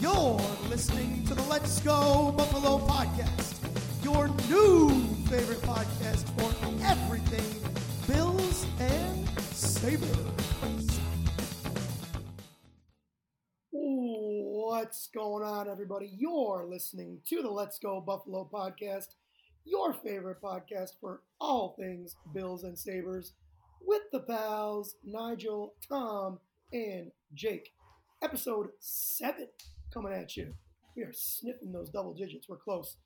You're listening to the Let's Go Buffalo podcast, your new favorite podcast for everything Bills and Sabres. What's going on, everybody? You're listening to the Let's Go Buffalo podcast, your favorite podcast for all things Bills and Sabres, with the pals Nigel, Tom, and Jake. Episode 7 coming at you. We are sniffing those double digits. We're close.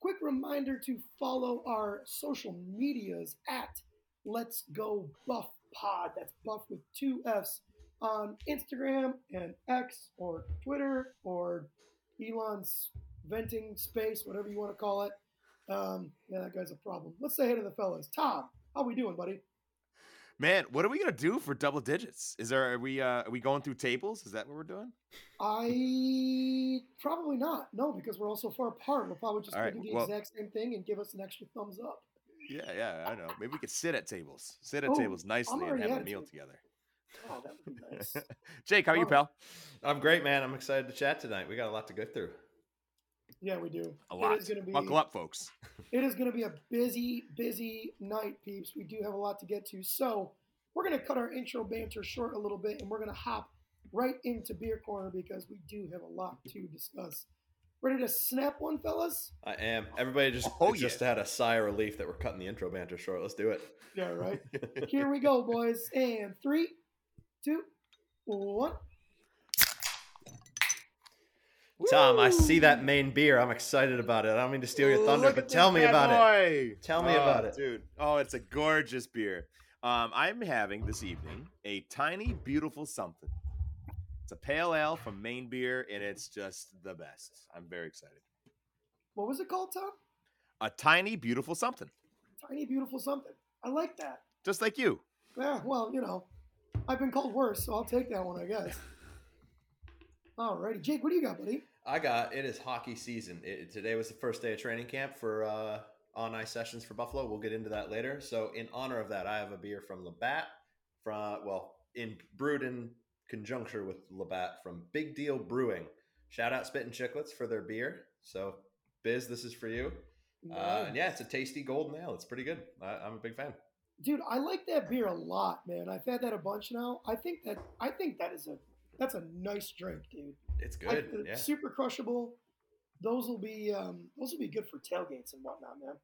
Quick reminder to follow our social medias at Let's Go Buff Pod. That's Buff with two F's on Instagram and X or Twitter or Elon's venting space, whatever you want to call it. Um, yeah, that guy's a problem. Let's say hey to the fellas. Tom, how we doing, buddy? Man, what are we gonna do for double digits? Is there are we uh are we going through tables? Is that what we're doing? I probably not. No, because we're all so far apart. We'll probably just right, do the well- exact same thing and give us an extra thumbs up. Yeah, yeah, I know. Maybe we could sit at tables, sit at Oh, tables nicely, and have a meal table. together. Oh, that would be nice. Jake, how are you, Oh. pal? I'm great, man. I'm excited to chat tonight. We got a lot to go through. Yeah, we do. A lot. is going to be Buckle up, folks. It is going to be a busy, busy night, peeps. We do have a lot to get to. So we're going to cut our intro banter short a little bit, and we're going to hop right into beer corner because we do have a lot to discuss. Ready to snap one, fellas? I am. Everybody just Oh, just had a sigh of relief that we're cutting the intro banter short. Let's do it. Yeah, right. Here we go, boys. And three, two, one. Tom, I see that Maine beer. I'm excited about it. I don't mean to steal your thunder, Look but tell me bad about it. Tell me Oh, about it. dude. Oh, it's a gorgeous beer. Um, I'm having this evening a tiny, beautiful something. It's a pale ale from Maine Beer, and it's just the best. I'm very excited. What was it called, Tom? A tiny, beautiful something, Tiny, beautiful something. I like that. just like you. Yeah, well, you know, I've been called worse, so I'll take that one, I guess. Alrighty, Jake, what do you got, buddy? I got it is hockey season. It, today was the first day of training camp for uh, on ice sessions for Buffalo. We'll get into that later. So in honor of that, I have a beer from Labatt from well in brewed in conjunction with Labatt from Big Deal Brewing. Shout out Spittin' Chiclets for their beer. So Biz, this is for you. Uh, and yeah, it's a tasty golden ale. It's pretty good. I, I'm a big fan. dude, I like that beer a lot, man. I've had that a bunch now. I think that I think that is a that's a nice drink, dude. It's good. uh, yeah. Super crushable. Those will be um, those will be good for tailgates and whatnot, man.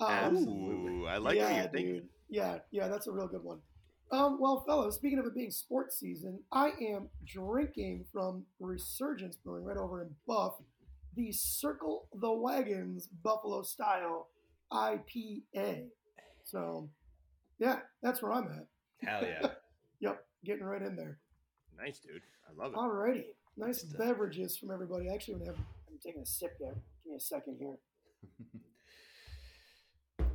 Um, Absolutely. I like yeah, what you're thinking. dude. Yeah, yeah, that's a real good one. Um, well, fellas, speaking of it being sports season, I am drinking from Resurgence Brewing right over in Buff, the Circle the Wagons Buffalo Style IPA. So, yeah, that's where I'm at. Hell yeah. Yep, getting right in there. Nice, dude. I love it. Alrighty, nice Good stuff. beverages from everybody. Actually, I'm gonna have I'm taking a sip there. Give me a second here.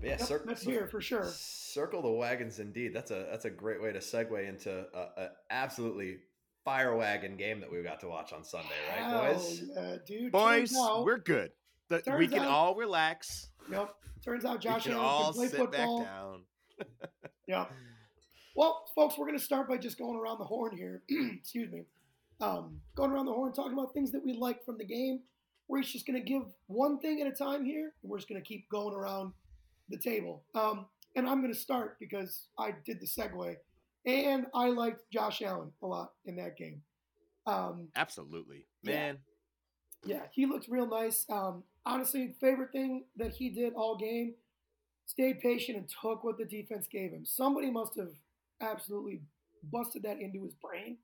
Yeah, Yep, cir- that's here for sure. Circle the wagons, indeed. That's a that's a great way to segue into a, a absolutely fire wagon game that we got to watch on Sunday, right, Hell boys? yeah, dude. Boys, out- we're good. The- we can out- all relax. Yep. Turns out Josh we can Allen all can play sit football. back down. Yeah. Well, folks, we're going to start by just going around the horn here. Excuse me. Um, going around the horn, talking about things that we like from the game. We're just going to give one thing at a time here, and we're just going to keep going around the table. Um, and I'm going to start because I did the segue, and I liked Josh Allen a lot in that game. Um, Absolutely, man. yeah, he looked real nice. Um, honestly, favorite thing that he did all game, stayed patient and took what the defense gave him. Somebody must have absolutely busted that into his brain.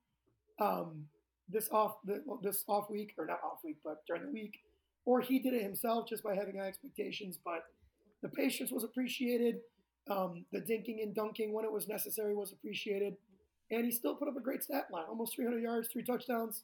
Um, this off the, this off week or not off week, but during the week, or he did it himself just by having high expectations. But the patience was appreciated. Um, the dinking and dunking when it was necessary was appreciated, and he still put up a great stat line: almost 300 yards, three touchdowns.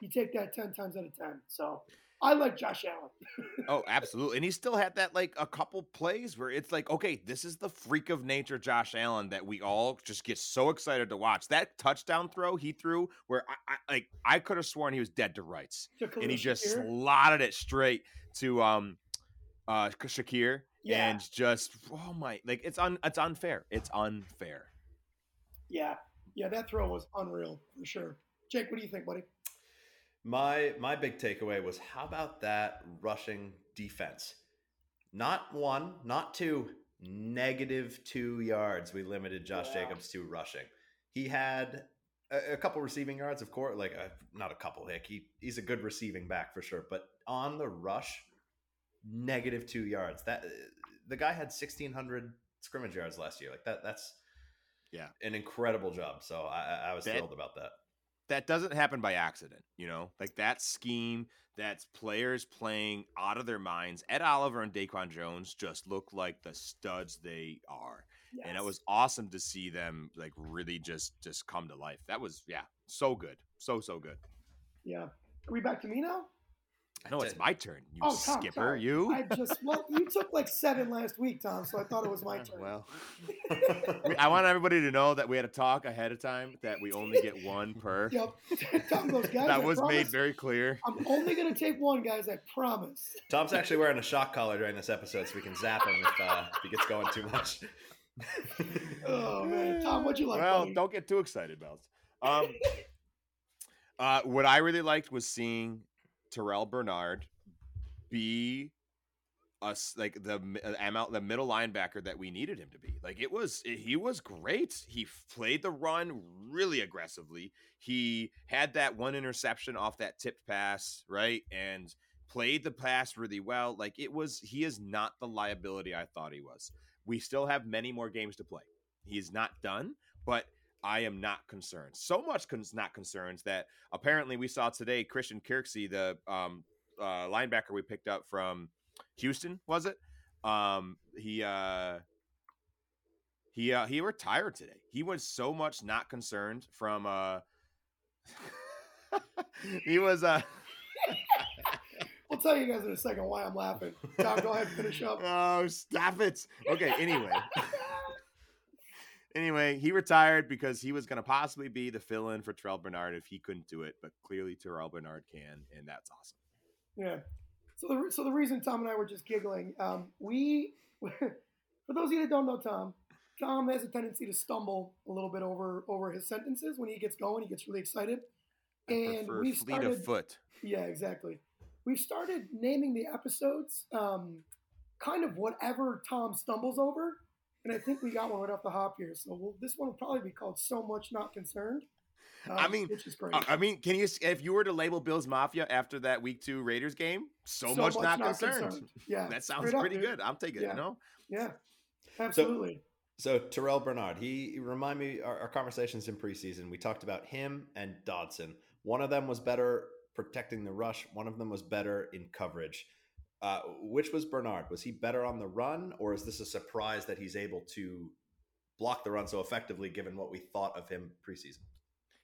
You take that 10 times out of 10. So I like Josh Allen. Oh, absolutely. And he still had that like a couple plays where it's like, okay, this is the freak of nature Josh Allen that we all just get so excited to watch. That touchdown throw he threw where I, I like I could have sworn he was dead to rights. And he just slotted it straight to um uh Shakir. Yeah. and just oh my, like it's un, it's unfair. It's unfair. Yeah, yeah, that throw was unreal for sure. Jake, what do you think, buddy? My my big takeaway was how about that rushing defense? Not one, not two, negative two yards. We limited Josh Yeah. Jacobs to rushing. He had a, a couple receiving yards, of course, like uh not a couple. Heck, he he's a good receiving back for sure. But on the rush, negative two yards. That the guy had sixteen hundred scrimmage yards last year. Like that. That's Yeah. an incredible job. So I, I- I was That- thrilled about that. That doesn't happen by accident, you know? Like that scheme, that's players playing out of their minds. Ed Oliver and Daquan Jones just look like the studs they are. And it was awesome to see them like really just just come to life. That was yeah, so good. So so good. yeah. Are we back to me now? No, it's my turn. You Oh, Tom, skipper, sorry. you. I just well, you took like seven last week, Tom, so I thought it was my turn. Well, I want everybody to know that we had a talk ahead of time that we only get one per. Yep. Tom goes, guys. that I was made very clear. I'm only gonna take one, guys. I promise. Tom's actually wearing a shock collar during this episode, so we can zap him if, uh, if he gets going too much. Oh man, Tom, what'd you like? well, buddy? don't get too excited, Bells. Um, uh, what I really liked was seeing Terrel Bernard be us like the uh, ML the middle linebacker that we needed him to be. Like it was, he was great. He played the run really aggressively. He had that one interception off that tipped pass, right, and played the pass really well. Like it was, he is not the liability I thought he was. We still have many more games to play. He's not done, but I am not concerned. So much con- not concerned that apparently we saw today Christian Kirksey, the um, uh, linebacker we picked up from Houston, was it? Um, he uh, he uh, he retired today. He was so much not concerned from uh, he was uh. I'll tell you guys in a second why I'm laughing. Tom, go ahead, and finish up. Oh, stop it. Okay, anyway. Anyway, he retired because he was going to possibly be the fill in for Terrel Bernard if he couldn't do it, but clearly Terrel Bernard can, and that's awesome. Yeah. So the so the reason Tom and I were just giggling, um, we for those of you that don't know Tom, Tom has a tendency to stumble a little bit over over his sentences when he gets going. He gets really excited, I and we fleet started. of foot. Yeah, exactly. We've started naming the episodes um, kind of whatever Tom stumbles over, and I think we got one right off the hop here. So we'll, this one will probably be called "So Much Not Concerned." I um, mean, which is great. Uh, I mean, can you, if you were to label Bills Mafia after that week two Raiders game, so, much, not, concerned. Yeah, That sounds straight pretty dude. good. I'm taking it, you know? Yeah, absolutely. So Terrel Bernard, he he remind me our, our conversations in preseason. We talked about him and Dodson. One of them was better protecting the rush. One of them was better in coverage. Uh, which was Bernard? Was he better on the run, or is this a surprise that he's able to block the run so effectively, given what we thought of him preseason?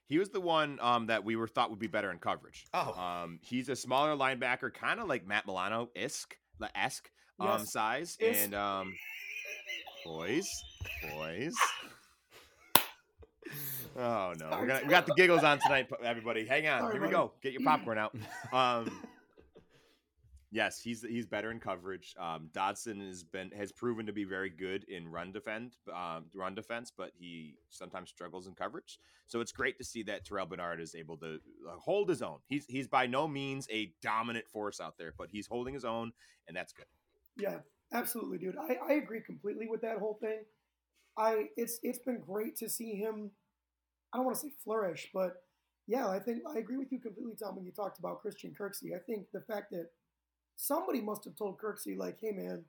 He was the one um, that we were thought would be better in coverage. Oh, Um, he's a smaller linebacker, kind of like Matt Milano esque, esque um, Yes. size. Is- And um, boys, boys. Oh no, we're gonna, we got the giggles on tonight, everybody. Hang on, Sorry, here we buddy. go. Get your popcorn out. Um, yes, he's he's better in coverage. Um, Dodson has been has proven to be very good in run defend, um, run defense, but he sometimes struggles in coverage. So it's great to see that Terrel Bernard is able to uh, hold his own. He's he's by no means a dominant force out there, but he's holding his own, and that's good. Yeah, absolutely, dude. I, I agree completely with that whole thing. I it's it's been great to see him. I don't want to say flourish, but yeah, I think I agree with you completely, Tom. When you talked about Christian Kirksey, I think the fact that somebody must have told Kirksey, like, "Hey, man,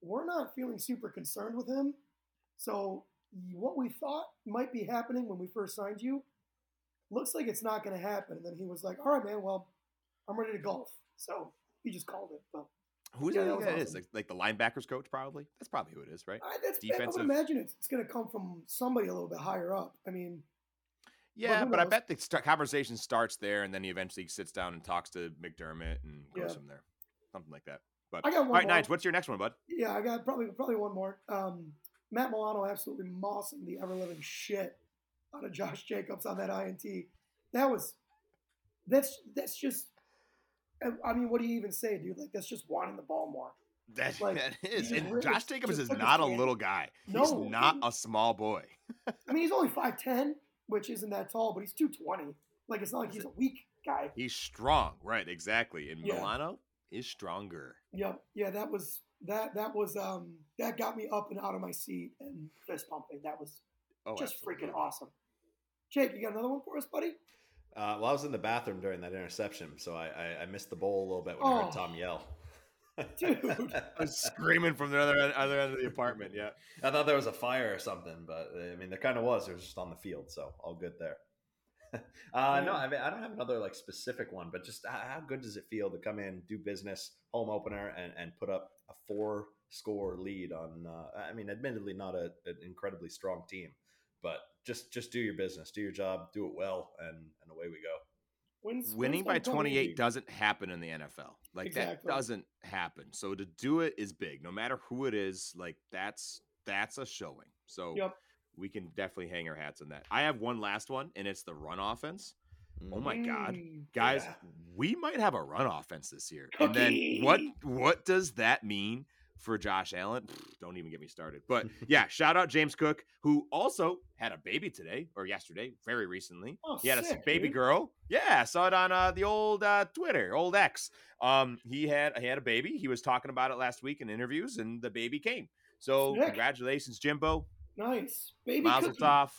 we're not feeling super concerned with him. So what we thought might be happening when we first signed you looks like it's not going to happen." And then he was like, "All right, man. Well, I'm ready to golf." So he just called it. But Who do Yeah, that that is? awesome. Like, like the linebackers coach, probably. That's probably who it is, right? I, that's, I would imagine it's, it's going to come from somebody a little bit higher up. I mean, Yeah, who but, I bet the st- conversation starts there, and then he eventually sits down and talks to McDermott and goes Yeah. from there, something like that. But I got one all right, more. Nige, what's your next one, bud? Yeah, I got probably probably one more. Um, Matt Milano absolutely mossing the ever living shit out of Josh Jacobs on that INT. That was that's that's just. I- mean, what do you even say, dude? Like that's just wanting the ball more. That, Like, that is. And really Josh Jacobs is not a little guy. No, He's not a small boy. I mean, he's only five ten, which isn't that tall, but he's two twenty. Like it's not like he's a weak guy. He's strong. Right, exactly. And Yeah. Milano is stronger. Yep. Yeah, that was that that was um that got me up and out of my seat and fist pumping. That was Oh, just absolutely. freaking awesome. Jake, you got another one for us, buddy? Uh, well, I was in the bathroom during that interception, so I, I, I missed the bowl a little bit when I Oh. heard Tom yell. Dude. I was screaming from the other end, other end of the apartment. Yeah. I thought there was a fire or something, but I mean, there kind of was. It was just on the field, so all good there. uh, no, I mean, I don't have another like specific one, but just how, how good does it feel to come in, do business, home opener, and, and put up a four score lead on? Uh, I mean, admittedly, not a, an incredibly strong team, but just just do your business, do your job, do it well, and and away we go. Wins, Winning wins by 28 doesn't happen in the NFL. Like that doesn't happen. So to do it is big. No matter who it is, like that's that's a showing. So Yep. We can definitely hang our hats on that. I have one last one and it's the run offense. Oh my god. Mm, Guys, yeah. we might have a run offense this year. And then what what does that mean for Josh Allen? Pfft, Don't even get me started. But yeah, shout out James Cook, who also had a baby today or yesterday, very recently. Oh, he had a baby dude. girl. Yeah, saw it on uh, the old uh, Twitter, old X. Um, he had he had a baby. He was talking about it last week in interviews, and the baby came. So Sick. congratulations, Jimbo. Nice. Baby Mazel tov.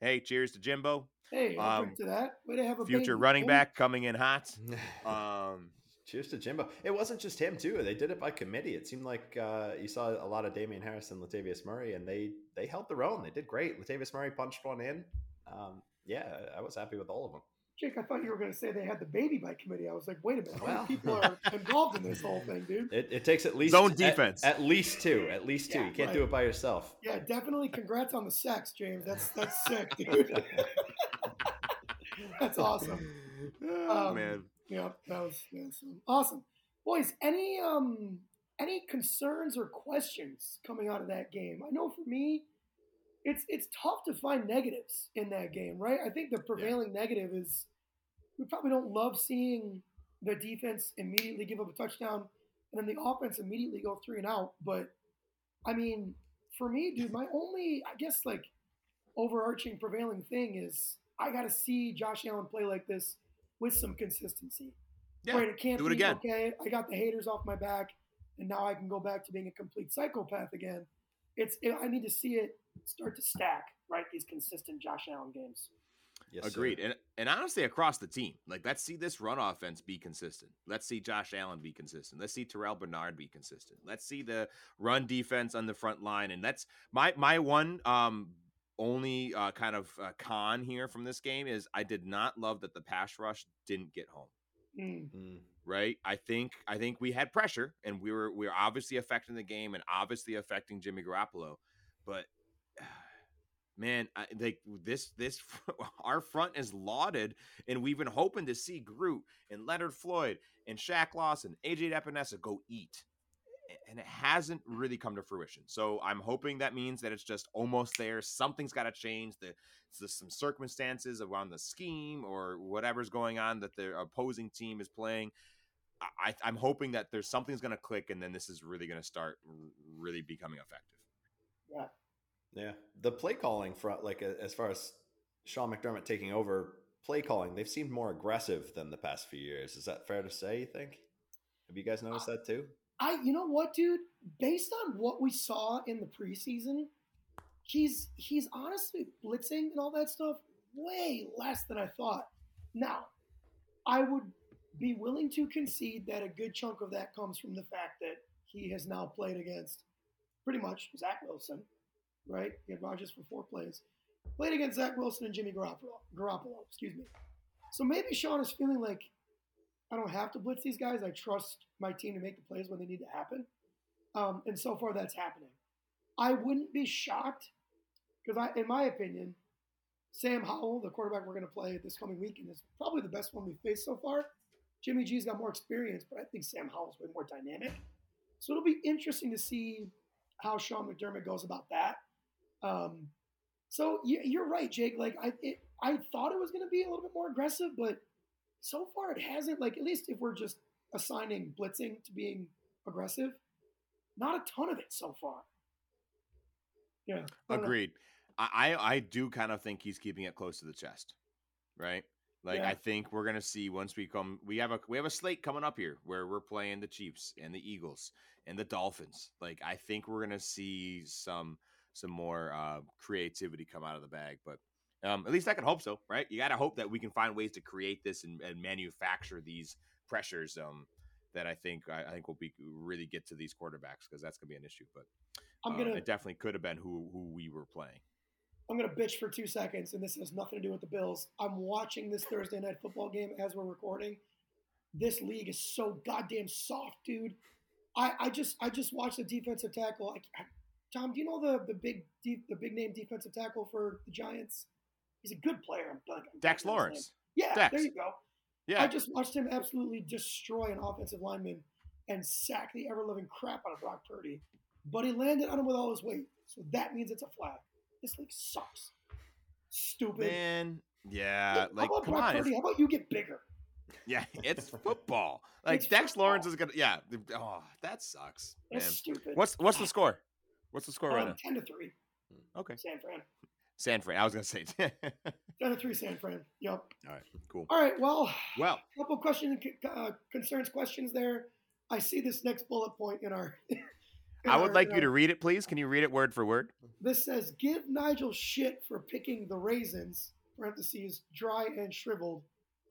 Hey, cheers to Jimbo, Hey, Um, to that. Way to have a future baby. running back coming in hot. Um, Cheers to Jimbo. It wasn't just him too. They did it by committee. It seemed like uh, you saw a lot of Damien Harris and Latavius Murray, and they they held their own. They did great. Latavius Murray punched one in. Um, yeah, I was happy with all of them. Jake, I thought you were going to say they had the baby by committee. I was like, wait a minute. How Well. many people are involved in this whole thing, dude? It, it takes at least Zone defense. At, least two. At least two. Yeah, you can't right. do it by yourself. Yeah, definitely. Congrats on the sex, James. That's that's sick, dude. that's awesome. oh, Um, man. Yeah, that was that's awesome. Boys, any um any concerns or questions coming out of that game? I know for me, it's it's tough to find negatives in that game, right? I think the prevailing negative is we probably don't love seeing the defense immediately give up a touchdown and then the offense immediately go three and out. But I mean, for me, dude, my only I guess like overarching prevailing thing is I got to see Josh Allen play like this with some consistency. Yeah, right, it can't do it be again. okay. I got the haters off my back, and now I can go back to being a complete psychopath again. It's it, I need to see it start to stack. Right, these consistent Josh Allen games. Yes, sir. Agreed. And and honestly, across the team, like let's see this run offense be consistent. Let's see Josh Allen be consistent. Let's see Terrel Bernard be consistent. Let's see the run defense on the front line. And that's my my one um only uh, kind of uh, con here from this game is I did not love that the pass rush didn't get home. Mm. Mm. Right. I think I think we had pressure and we were we were obviously affecting the game and obviously affecting Jimmy Garoppolo, but man, I, like this this our front is lauded, and we've been hoping to see Groot and Leonard Floyd and Shaq Lawson, and AJ Epenesa go eat, and it hasn't really come to fruition. So I'm hoping that means that it's just almost there. Something's got to change. The there's some circumstances around the scheme or whatever's going on that the opposing team is playing. I, I- I'm hoping that there's something's going to click, and then this is really going to start really becoming effective. Yeah, Yeah, the play calling front, like as far as Sean McDermott taking over play calling, they've seemed more aggressive than the past few years. Is that fair to say? You think? Have you guys uh, noticed that too? I you know what, dude? Based on what we saw in the preseason, he's he's honestly blitzing and all that stuff way less than I thought. Now, I would be willing to concede that a good chunk of that comes from the fact that he has now played against pretty much Zach Wilson, right? He had Rodgers for four plays. Played against Zach Wilson and Jimmy Garoppolo. Garoppolo, excuse me. So maybe Sean is feeling like I don't have to blitz these guys. I trust my team to make the plays when they need to happen. Um, and so far, that's happening. I wouldn't be shocked because, I, in my opinion, Sam Howell, the quarterback we're going to play this coming weekend, is probably the best one we've faced so far. Jimmy G's got more experience, but I think Sam Howell's way more dynamic. So it'll be interesting to see how Sean McDermott goes about that. Um, so you, you're right, Jake. Like I, it, I thought it was going to be a little bit more aggressive, but so far it hasn't. Like at least if we're just assigning blitzing to being aggressive, not a ton of it so far. Yeah. Know. Agreed. I, I I do kind of think he's keeping it close to the chest, right? Like Yeah. I think we're gonna see once we come. We have a we have a slate coming up here where we're playing the Chiefs and the Eagles and the Dolphins. Like I think we're gonna see some some more uh, creativity come out of the bag. But um, at least I can hope so, right? You got to hope that we can find ways to create this and, and manufacture these pressures. Um, that I think I, I think will be really get to these quarterbacks because that's gonna be an issue. But I'm uh, gonna it definitely could have been who who we were playing. I'm gonna bitch for two seconds, and this has nothing to do with the Bills. I'm watching this Thursday night football game as we're recording. This league is so goddamn soft, dude. I, I just I just watched the defensive tackle. I, I- Tom, do you know the the big deep the big name defensive tackle for the Giants? He's a good player. I'm Dex blanking on his Lawrence. Yeah, there you go. Yeah, I just watched him absolutely destroy an offensive lineman and sack the ever living crap out of Brock Purdy. But he landed on him with all his weight, so that means it's a flag. This league sucks. Stupid. man. Yeah, How like about come Brock on. Purdy? How about you get bigger? yeah, it's football. Like It's Dex football. Lawrence is gonna. Yeah. Oh, that sucks, man. That's stupid. What's what's the score? What's the score right um, now? ten to three, Okay, San Fran. San Fran. I was gonna say. All Ten to three, San Fran. Yep. All right. cool. All right. Well, Well, a couple questions, uh, concerns, questions there. I see this next bullet point in our. in I would our- like in you to read it, please. Can you read it word for word? This says, "Give Nigel shit for picking the raisins (parentheses dry and shriveled)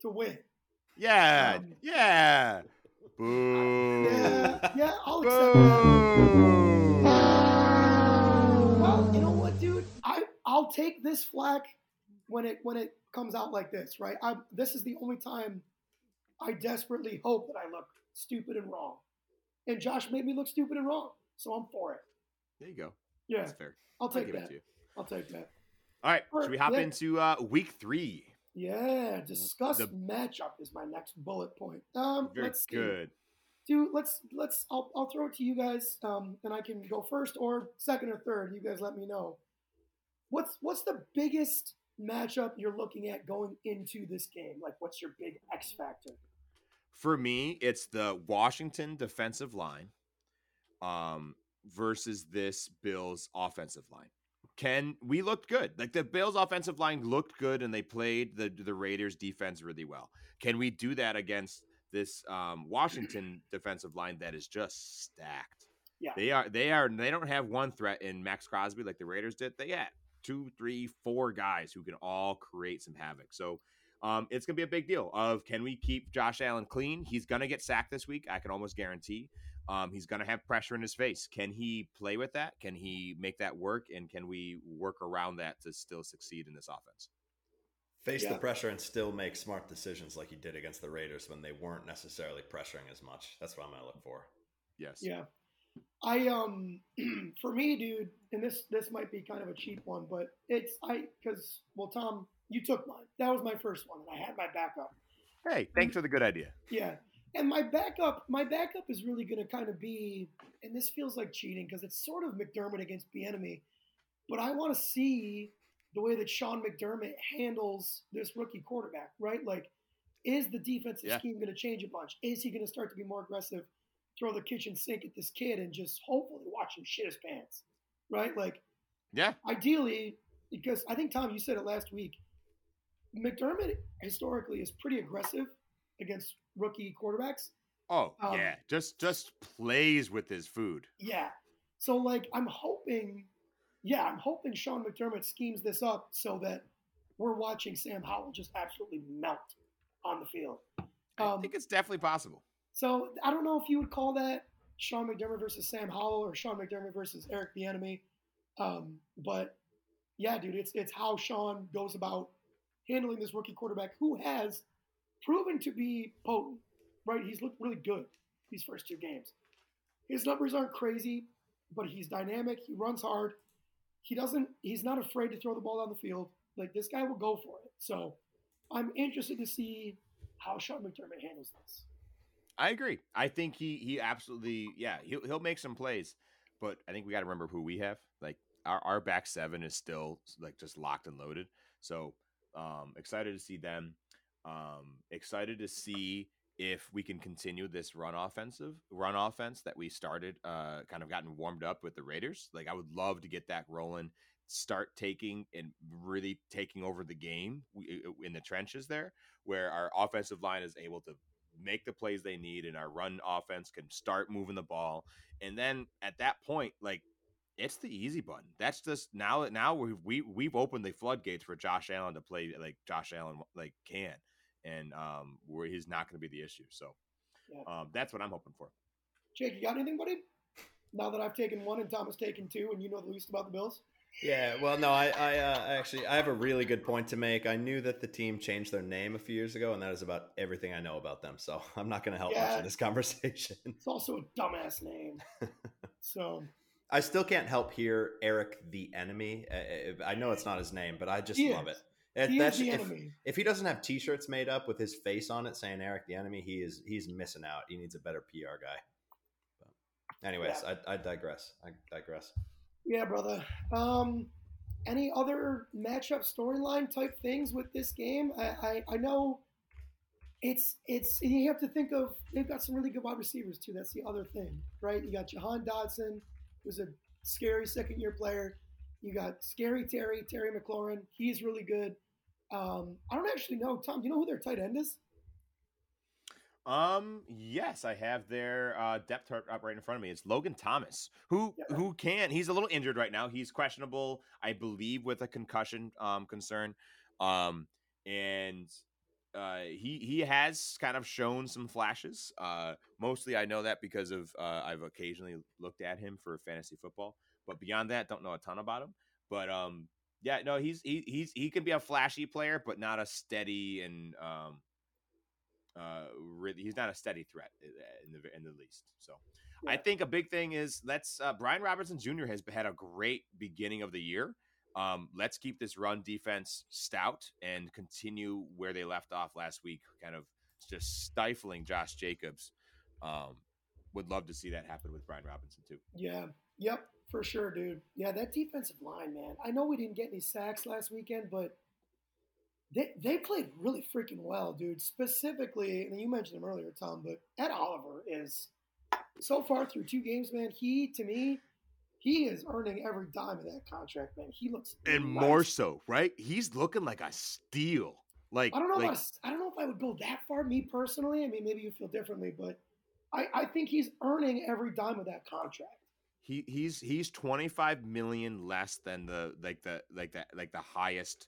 to win." Yeah, Um, yeah. Boo. Yeah, yeah, I'll accept that. Boo. Well, I'll take this flack when it when it comes out like this, right? I this is the only time I desperately hope that I look stupid and wrong, and Josh made me look stupid and wrong, so I'm for it. There you go. Yeah, That's fair. I'll I'll take that. to you. I'll take that. All right. Should we hop yeah. into uh, week three? Yeah, discuss The- matchup is my next bullet point. Um, Very let's see. good. dude let's let's I'll, I'll throw it to you guys um, and i can go first or second or third you guys let me know what's what's the biggest matchup you're looking at going into this game like what's your big x factor For me, it's the Washington defensive line um, versus this Bills offensive line. Can we looked good? Like the Bills offensive line looked good and they played the the Raiders defense really well. Can we do that against this um, Washington defensive line that is just stacked? Yeah. They are they are they don't have one threat in Maxx Crosby like the Raiders did. They got two, three, four guys who can all create some havoc. So um, it's gonna be a big deal. Of can we keep Josh Allen clean? He's gonna get sacked this week. I can almost guarantee. Um, he's gonna have pressure in his face. Can he play with that? Can he make that work? And can we work around that to still succeed in this offense? Face Yeah. the pressure and still make smart decisions like he did against the Raiders when they weren't necessarily pressuring as much. That's what I'm going to look for. Yes. yeah i um for me dude and this this might be kind of a cheap one but it's i because well tom you took mine that was my first one and i had my backup Hey, thanks for the good idea. Yeah. And my backup, my backup is really going to kind of be, and this feels like cheating because it's sort of McDermott against enemy, but I want to see the way that Sean McDermott handles this rookie quarterback, right? Like, is the defensive Yeah. scheme going to change a bunch? Is he going to start to be more aggressive, throw the kitchen sink at this kid, and just hopefully watch him shit his pants, right? Like, Yeah. ideally, because I think Tom, you said it last week. McDermott historically is pretty aggressive against rookie quarterbacks. Oh Um, yeah. Just just plays with his food. Yeah. So like I'm hoping, yeah, I'm hoping Sean McDermott schemes this up so that we're watching Sam Howell just absolutely melt on the field. I Um, think it's definitely possible. So I don't know if you would call that Sean McDermott versus Sam Howell or Sean McDermott versus Eric Bieniemy, um, but yeah, dude, it's it's how Sean goes about handling this rookie quarterback who has proven to be potent. Right, he's looked really good these first two games. His numbers aren't crazy, but he's dynamic. He runs hard. He doesn't. He's not afraid to throw the ball down the field. Like this guy will go for it. So I'm interested to see how Sean McDermott handles this. I agree. I think he he absolutely yeah he'll he'll make some plays, but I think we got to remember who we have. Like our our back seven is still like just locked and loaded. So um excited to see them. Um excited to see if we can continue this run offensive run offense that we started, uh, kind of gotten warmed up with the Raiders. Like I would love to get that rolling, start taking and really taking over the game in the trenches there, where our offensive line is able to make the plays they need and our run offense can start moving the ball. And then at that point, like it's the easy button. That's just now now we've we, we've opened the floodgates for Josh Allen to play like Josh Allen like can and um, where he's not going to be the issue. So yeah. um, that's what I'm hoping for. Jake, you got anything, buddy? Now that I've taken one and Thomas taken two, and you know the least about the Bills. Yeah, well, no, I, I uh, actually I have a really good point to make. I knew that the team changed their name a few years ago, and that is about everything I know about them. So I'm not going to help yeah. much in this conversation. It's also a dumbass name. so I still can't help hear Eric the Enemy. I know it's not his name, but I just he love is. it. He that's, is the if, enemy. If he doesn't have T-shirts made up with his face on it saying Eric the enemy, he is he's missing out. He needs a better PR guy. But anyways, yeah. I, I digress. I digress. Yeah, brother. Um, any other matchup storyline type things with this game? I, I, I know it's it's you have to think of they've got some really good wide receivers too. That's the other thing, right? You got Jahan Dotson, who's a scary second year player. You got Scary Terry, Terry McLaurin. He's really good. Um, I don't actually know, Tom. Do you know who their tight end is? Um. Yes, I have their uh, depth chart up right in front of me. It's Logan Thomas, who yeah. who can. He's a little injured right now. He's questionable, I believe, with a concussion um, concern. Um, and uh, he he has kind of shown some flashes. Uh, mostly, I know that because of uh, I've occasionally looked at him for fantasy football. But beyond that, don't know a ton about him. But um, yeah, no, he's he he's he can be a flashy player, but not a steady and um, uh, really he's not a steady threat in the in the least. So. Yeah. I think a big thing is let's uh, Brian Robinson Jr. has had a great beginning of the year. Um, let's keep this run defense stout and continue where they left off last week, kind of just stifling Josh Jacobs. Um, would love to see that happen with Brian Robinson too. Yeah. Yep. For sure, dude. Yeah, that defensive line, man. I know we didn't get any sacks last weekend, but they they played really freaking well, dude. Specifically, and you mentioned him earlier, Tom, but Ed Oliver is so far through two games, man. He to me, he is earning every dime of that contract, man. He looks and nice. more so, right? He's looking like a steal. Like I don't know, like, if I, I don't know if I would go that far, me personally. I mean, maybe you feel differently, but I, I think he's earning every dime of that contract he he's he's 25 million less than the like the like the like the highest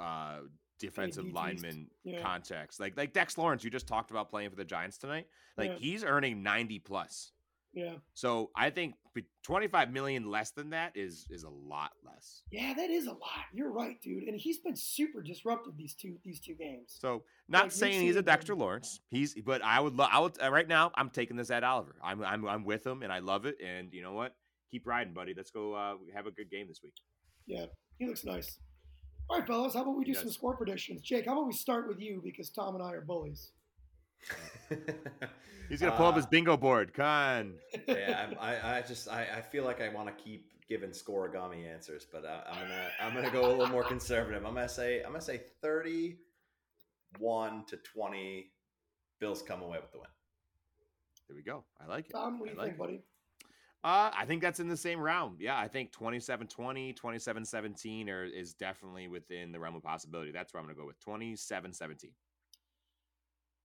uh defensive lineman yeah. context. Like like Dex Lawrence, you just talked about playing for the Giants tonight. Like yeah. he's earning 90 plus. Yeah. So I think 25 million less than that is is a lot less. Yeah, that is a lot. You're right, dude. And he's been super disruptive these two these two games. So not like, saying he's a Dexter Lawrence. He's but I would love I would uh, right now I'm taking this at Oliver. I'm I'm I'm with him and I love it. And you know what? Keep riding, buddy. Let's go uh, have a good game this week. Yeah, he looks nice. All right, fellas, how about we do some score predictions? Jake, how about we start with you because Tom and I are bullies. He's gonna pull uh, up his bingo board. Con. yeah, I, I just I, I feel like I want to keep giving scorigami answers, but I, I'm gonna I'm gonna go a little more conservative. I'm gonna say I'm gonna say 31 to 20. Bills come away with the win. There we go. I like it. Tom, what do you like think, buddy? Uh, I think that's in the same realm. Yeah, I think 27 20, 27 17 is definitely within the realm of possibility. That's where I'm going to go with 27 17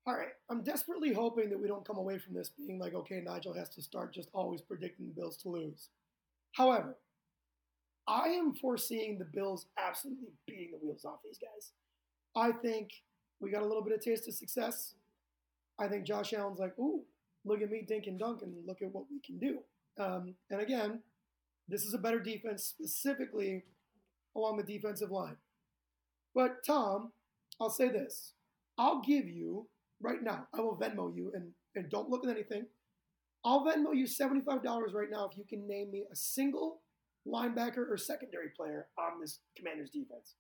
all right, I'm desperately hoping that we don't come away from this being like, okay, Nigel has to start just always predicting the Bills to lose. However, I am foreseeing the Bills absolutely beating the wheels off these guys. I think we got a little bit of taste of success. I think Josh Allen's like, ooh, look at me, dink and dunk, and look at what we can do. Um, and again, this is a better defense, specifically along the defensive line. But Tom, I'll say this: I'll give you right now. I will Venmo you and, and don't look at anything. I'll Venmo you $75 right now if you can name me a single linebacker or secondary player on this commander's defense.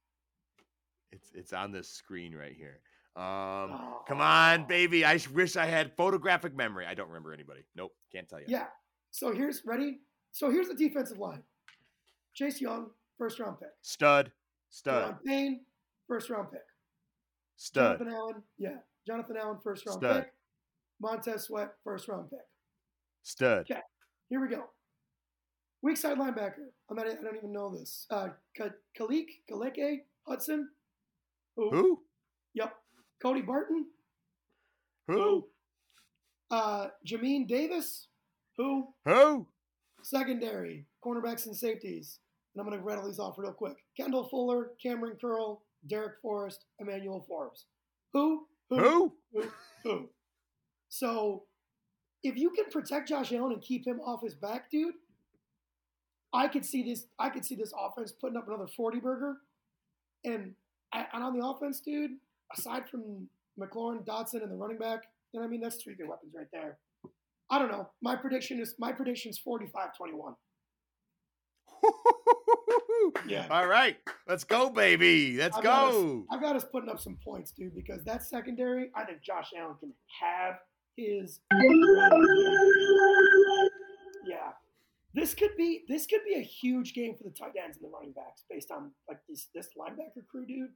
It's it's on the screen right here. Um, oh. Come on, baby. I wish I had photographic memory. I don't remember anybody. Nope, can't tell you. Yeah. So here's ready. So here's the defensive line: Chase Young, first round pick. Stud. Stud. John Payne, first round pick. Stud. Jonathan Allen, yeah. Jonathan Allen, first round Stud. pick. Montez Sweat, first round pick. Stud. Okay. Here we go. Weak side linebacker. I'm not, I don't even know this. Uh, Ka- Kalik, Khaleke Hudson. Who? Who? Yep. Cody Barton. Who? Uh, Jamin Davis. Who? Who? Secondary, cornerbacks and safeties. And I'm going to rattle these off real quick. Kendall Fuller, Kamren Curl, Darrick Forrest, Emmanuel Forbes. Who? Who? Who? Who? So, if you can protect Josh Allen and keep him off his back, dude, I could see this. I could see this offense putting up another forty burger. And and on the offense, dude, aside from McLaurin, Dotson, and the running back, and I mean that's three good weapons right there. I don't know. My prediction is my prediction is 45-21. Yeah. All right. Let's go, baby. Let's I've got go. I've got us putting up some points, dude, because that secondary, I think Josh Allen can have his. Yeah, this could be this could be a huge game for the tight ends and the running backs based on like this this linebacker crew, dude.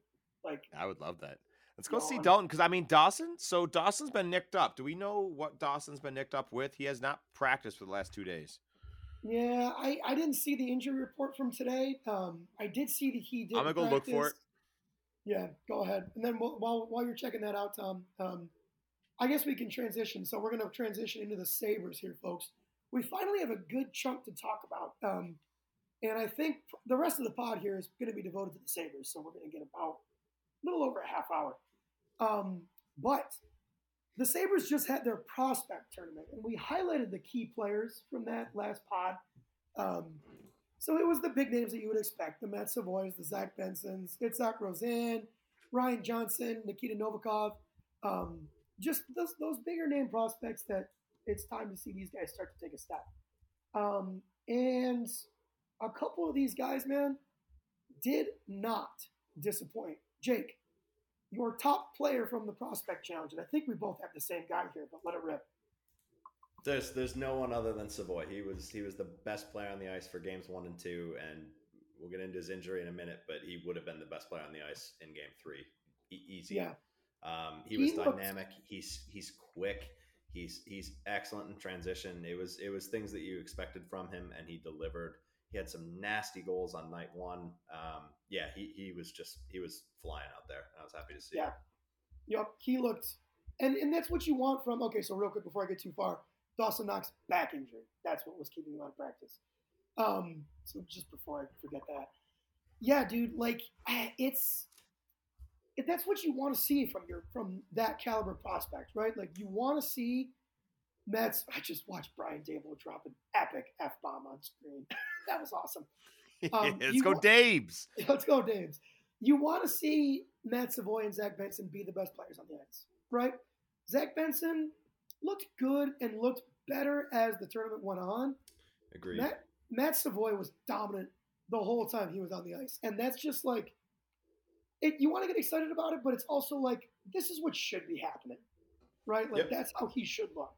Like, I would love that. Let's go see Dalton because I mean Dawson. So Dawson's been nicked up. Do we know what Dawson's been nicked up with? He has not practiced for the last two days. yeah, I I didn't see the injury report from today. Um, I did see that he did. I'm gonna go look for it. Yeah, go ahead. And then wh- while while you're checking that out, Tom, um, I guess we can transition. So we're going to transition into the Sabres here, folks. We finally have a good chunk to talk about. Um, and I think the rest of the pod here is going to be devoted to the Sabres. So we're going to get about a little over a half hour. Um, but the Sabres just had their prospect tournament, and we highlighted the key players from that last pod. Um, so it was the big names that you would expect the Matt Savoys, the Zach Bensons, Isak Rosen, Ryan Johnson, Nikita Novikov. Um, just those, those bigger name prospects that it's time to see these guys start to take a step. Um, and a couple of these guys, man, did not disappoint. Jake, your top player from the prospect challenge, and I think we both have the same guy here, but let it rip. There's there's no one other than Savoy. He was he was the best player on the ice for games one and two, and we'll get into his injury in a minute. But he would have been the best player on the ice in game three, e- easy. Yeah. Um, he, He was looked- dynamic. He's he's quick. He's he's excellent in transition. It was it was things that you expected from him, and he delivered. He had some nasty goals on night one. Um, yeah, he he was just he was flying out there. I was happy to see. Yeah. Yep, he looked, and and that's what you want from. Okay, so real quick before I get too far, Dawson Knox back injury. That's what was keeping him out of practice. Um, so just before I forget that, yeah, dude, like eh, it's it, that's what you want to see from your from that caliber prospect, right? Like you want to see Mets. I just watched Brian Daboll drop an epic f bomb on screen. that was awesome. Um, Let's go, wa-. Let's go, Dames. You want to see Matt Savoy and Zach Benson be the best players on the ice, right? Zach Benson looked good and looked better as the tournament went on. Agreed. Matt, Matt Savoy was dominant the whole time he was on the ice, and that's just like it, you want to get excited about it, but it's also like this is what should be happening, right? Like Yep. that's how he should look.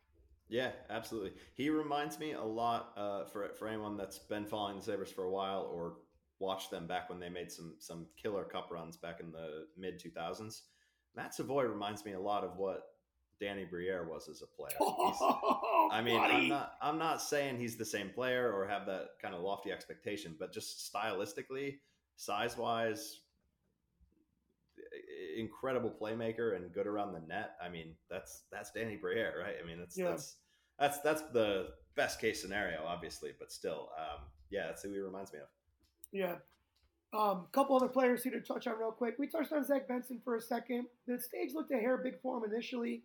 Yeah, absolutely. He reminds me a lot uh, for for anyone that's been following the Sabres for a while or watched them back when they made some some killer cup runs back in the mid two thousands. Matt Savoy reminds me a lot of what Danny Briere was as a player. Oh, I mean, buddy. I'm not I'm not saying he's the same player or have that kind of lofty expectation, but just stylistically, size wise, incredible playmaker and good around the net. I mean, that's that's Danny Briere, right? I mean, that's Yeah. that's that's that's the best case scenario, obviously, but still, um, yeah, that's who he reminds me of. Yeah. Um, couple other players here to touch on real quick. We touched on Zach Benson for a second. The stage looked a hair big for him initially.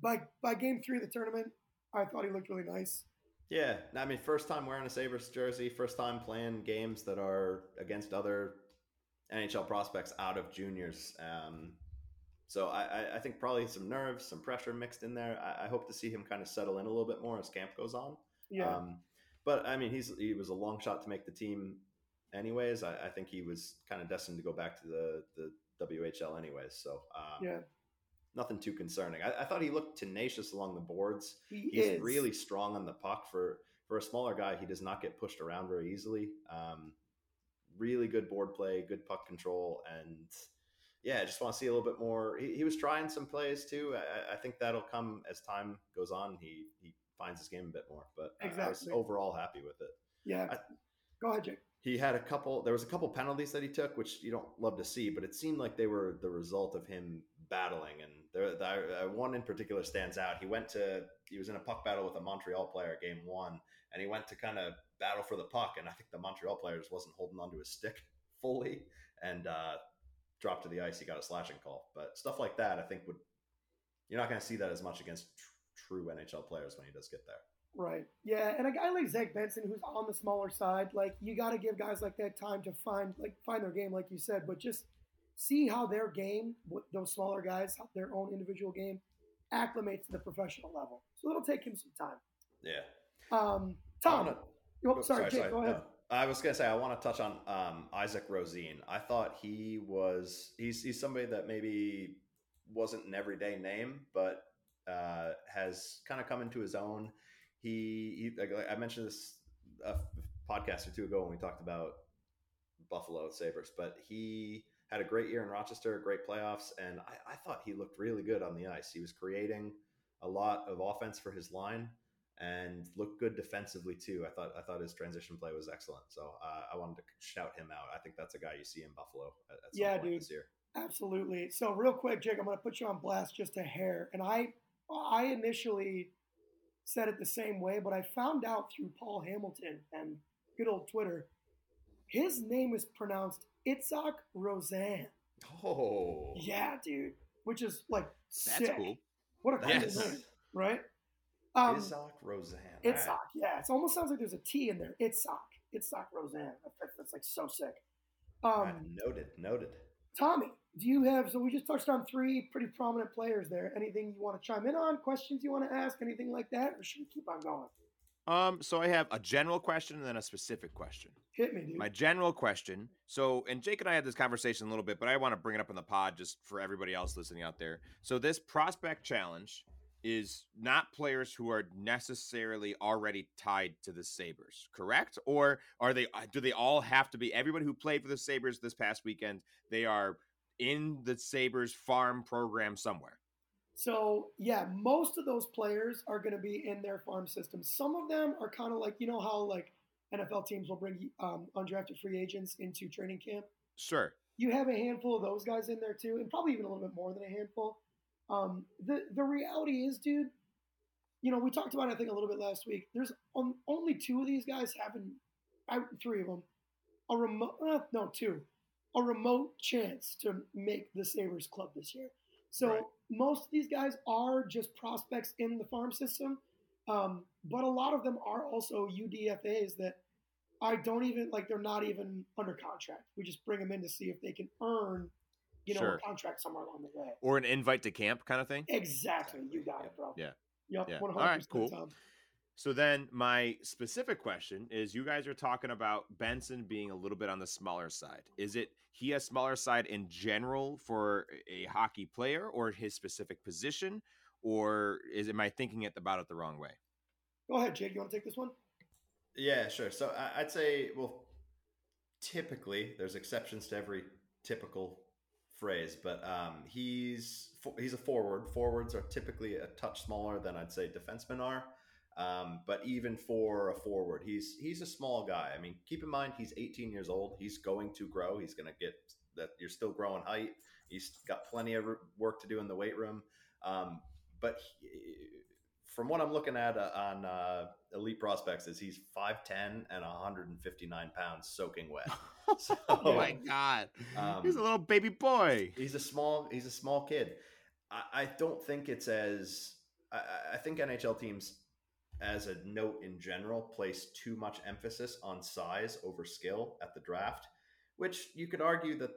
By by game three of the tournament, I thought he looked really nice. Yeah, I mean, first time wearing a Sabres jersey, first time playing games that are against other NHL prospects out of juniors. Um, so I, I- think probably some nerves, some pressure mixed in there. I, I hope to see him kind of settle in a little bit more as camp goes on. Yeah. Um, but I mean, he's he was a long shot to make the team, anyways. I, I think he was kind of destined to go back to the the WHL, anyways. So um, yeah. nothing too concerning. I, I thought he looked tenacious along the boards He he's is really strong on the puck for for a smaller guy. He does not get pushed around very easily. Um, really good board play, good puck control, and yeah, I just want to see a little bit more. He, he was trying some plays too. I, I, think that'll come as time goes on. He he finds his game a bit more, but exactly. I was overall happy with it. Yeah. I, Go ahead, Jake. He had a couple. There was a couple penalties that he took, which you don't love to see, but it seemed like they were the result of him battling. And there, the, uh, one in particular stands out. He went to. He was in a puck battle with a Montreal player, game one, and he went to kind of battle for the puck, and I think the Montreal player just wasn't holding onto his stick fully, and uh, dropped to the ice. He got a slashing call, but stuff like that, I think would. You're not going to see that as much against tr- true NHL players when he does get there. Right. Yeah, and a guy like Zach Benson, who's on the smaller side, like you got to give guys like that time to find like find their game, like you said. But just see how their game, those smaller guys, their own individual game, acclimates to the professional level. So it'll take him some time. Yeah. Um, Tom. Wanna, oh, sorry, sorry, Jake, sorry, go ahead. I was gonna say I want to touch on um, Isaac Rosine. I thought he was he's he's somebody that maybe wasn't an everyday name, but uh, has kind of come into his own he, he like I mentioned this a podcast or two ago when we talked about Buffalo Sabres, but he had a great year in Rochester, great playoffs, and I, I, thought he looked really good on the ice. He was creating a lot of offense for his line and looked good defensively too. I thought I thought his transition play was excellent. So uh, I wanted to shout him out. I think that's a guy you see in Buffalo at, at yeah, dude. this year. Absolutely. So real quick, Jake, I'm going to put you on blast just a hair. And I I initially said it the same way, but I found out through Paul Hamilton and good old Twitter, his name is pronounced Itzhak Rosen. Oh. Yeah, dude. Which is like That's sick. cool. What a cool yes. name, right? Um, Itzhak Rosen. Itzhak, right. yeah. It almost sounds like there's a T in there. Itzhak. Itzhak Rosen. That's, that's like so sick. Um, right, noted, noted. Tommy, do you have so we just touched on three pretty prominent players there anything you want to chime in on questions you want to ask anything like that or should we keep on going um so i have a general question and then a specific question hit me dude. my general question so and jake and i had this conversation a little bit but i want to bring it up in the pod just for everybody else listening out there so this prospect challenge is not players who are necessarily already tied to the Sabres, correct? Or are they do they all have to be everybody who played for the Sabres this past weekend, they are in the Sabres farm program somewhere. So, yeah, most of those players are going to be in their farm system. Some of them are kind of like, you know, how like NFL teams will bring um, undrafted free agents into training camp? Sure. You have a handful of those guys in there too, and probably even a little bit more than a handful. Um, the, the reality is, dude, you know, we talked about, it, I think, a little bit last week. There's um, only two of these guys having, I, three of them, a remote, uh, no, two, a remote chance to make the Sabres club this year. So right. most of these guys are just prospects in the farm system, um, but a lot of them are also UDFA's that I don't even like. They're not even under contract. We just bring them in to see if they can earn, you know, sure. a contract somewhere along the way, or an invite to camp kind of thing. Exactly, you got it, bro. Yeah. Yep. Yeah. 100%, All right. Cool. Tom. So then my specific question is you guys are talking about Benson being a little bit on the smaller side. Is it he a smaller side in general for a hockey player or his specific position or is am I thinking it about it the wrong way? Go ahead, Jake. You want to take this one? Yeah, sure. So I'd say well typically there's exceptions to every typical phrase, but um, he's he's a forward. Forwards are typically a touch smaller than I'd say defensemen are. Um, but even for a forward, he's he's a small guy. I mean, keep in mind he's 18 years old. He's going to grow. He's going to get that. You're still growing height. He's got plenty of work to do in the weight room. Um, but he, from what I'm looking at uh, on uh, Elite Prospects, is he's 5'10 and 159 pounds, soaking wet. So, oh my god, um, he's a little baby boy. He's a small. He's a small kid. I, I don't think it's as. I, I think NHL teams as a note in general, place too much emphasis on size over skill at the draft, which you could argue that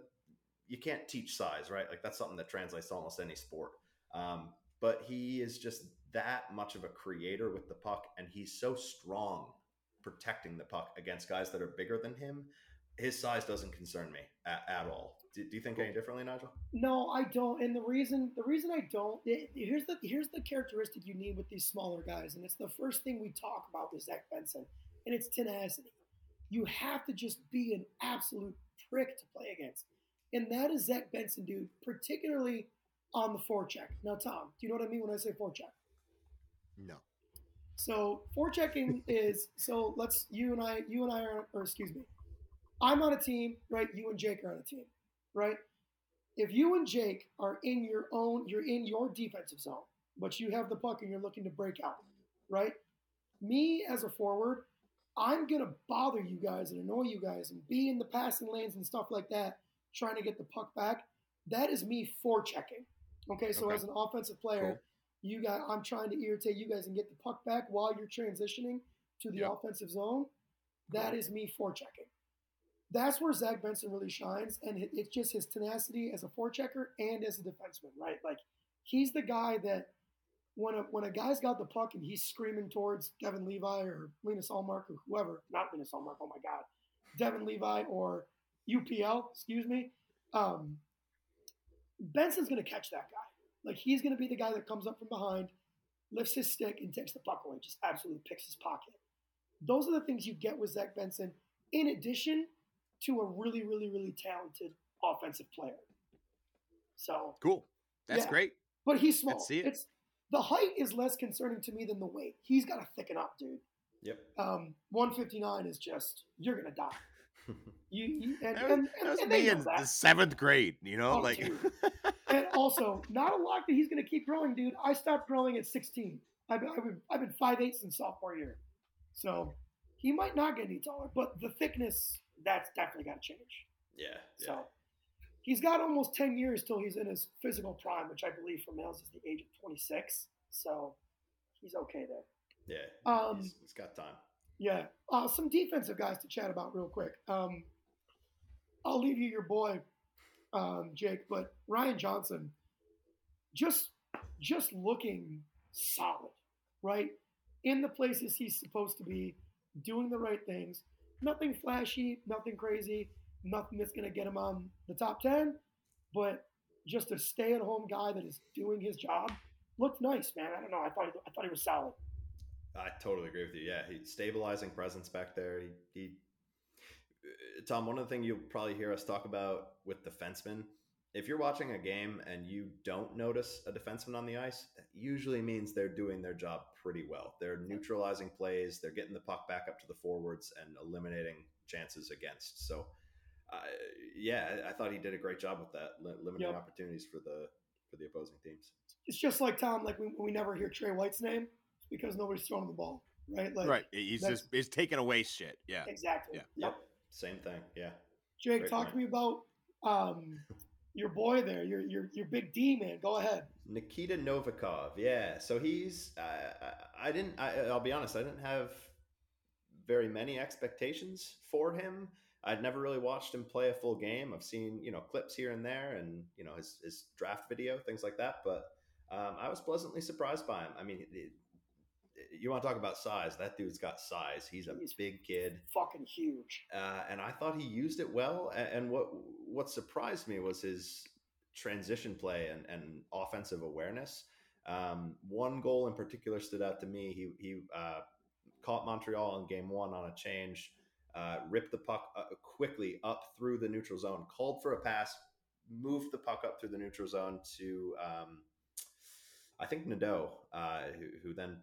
you can't teach size, right? Like that's something that translates to almost any sport. Um, but he is just that much of a creator with the puck, and he's so strong protecting the puck against guys that are bigger than him. His size doesn't concern me at, at all. Do, do, you think any differently, Nigel? No, I don't. And the reason the reason I don't it, here's the here's the characteristic you need with these smaller guys, and it's the first thing we talk about with Zach Benson, and it's tenacity. You have to just be an absolute prick to play against. and that is Zach Benson, dude, particularly on the forecheck. Now, Tom, do you know what I mean when I say forecheck? No. So forechecking is so let's you and I you and I are or excuse me. I'm on a team, right? You and Jake are on a team, right? If you and Jake are in your own, you're in your defensive zone, but you have the puck and you're looking to break out, right? Me as a forward, I'm gonna bother you guys and annoy you guys and be in the passing lanes and stuff like that, trying to get the puck back. That is me forechecking. Okay, so Okay. as an offensive player. You got I'm trying to irritate you guys and get the puck back while you're transitioning to the offensive zone. That is me forechecking. That's where Zach Benson really shines, and it's just his tenacity as a forechecker and as a defenseman, right? Like he's the guy that when a when a guy's got the puck and he's screaming towards Devon Levi or Linus Ullmark or whoever, not Linus Ullmark, oh my God, Devon Levi or UPL, excuse me, um, Benson's going to catch that guy. Like he's going to be the guy that comes up from behind, lifts his stick, and takes the puck away. Just absolutely picks his pocket. Those are the things you get with Zach Benson, in addition to a really, really, really talented offensive player. So, Cool. That's Yeah. great. but he's small. Let's see it. It's the height is less concerning to me than the weight. He's got to thicken up, dude. Yep. Um, 159 is just you're gonna die. You, you and, That was, and, that was and me in that. the seventh grade. You know, Oh, like and also, not a lot that he's going to keep growing, dude. I stopped growing at 16. I've been, I've been, I've been 5'8 since sophomore year. So he might not get any taller, but the thickness, that's definitely got to change. yeah. Yeah. So he's got almost 10 years till he's in his physical prime, which I believe for males is the age of 26. So he's okay there. yeah. Um, he's, he's got time. Yeah. Uh, some defensive guys to chat about real quick. Um, I'll leave you your boy, um, Jake, but Ryan Johnson, just just looking solid, right? In the places he's supposed to be, doing the right things. Nothing flashy, nothing crazy, nothing that's going to get him on the top 10, but just a stay at home guy that is doing his job. Looked nice, man. I don't know. I thought he, I thought he was solid. I totally agree with you. Yeah, he's stabilizing presence back there. He, he Tom, one of the things you'll probably hear us talk about with defensemen, if you're watching a game and you don't notice a defenseman on the ice, that usually means they're doing their job pretty well. They're neutralizing plays, they're getting the puck back up to the forwards and eliminating chances against. So, uh, yeah, I- thought he did a great job with that, li- limiting Yep. opportunities for the for the opposing teams. it's just like Tom, like we, we never hear Trey White's name because nobody's throwing the ball, right? Like, right. He's just he's taking away shit. Yeah. exactly. Yeah. Yep, same thing. Yeah. Jake, Great talk to me about um, your boy there, your your your big D man. Go ahead. Nikita Novikov, yeah. So he's, uh, I didn't, I, I'll be honest, I didn't have very many expectations for him. I'd never really watched him play a full game. I've seen, you know, clips here and there and, you know, his, his draft video, things like that. But um, I was pleasantly surprised by him. I mean, it, you want to talk about size? That dude's got size. He's a He's- big kid Fucking huge. uh, and I thought he used it well. And what what surprised me was his transition play and, and offensive awareness. Um, one goal in particular stood out to me. He he uh, caught Montreal in game one on a change, uh, ripped the puck uh, quickly up through the neutral zone, called for a pass, moved the puck up through the neutral zone to um, I think Nadeau, uh, who, who then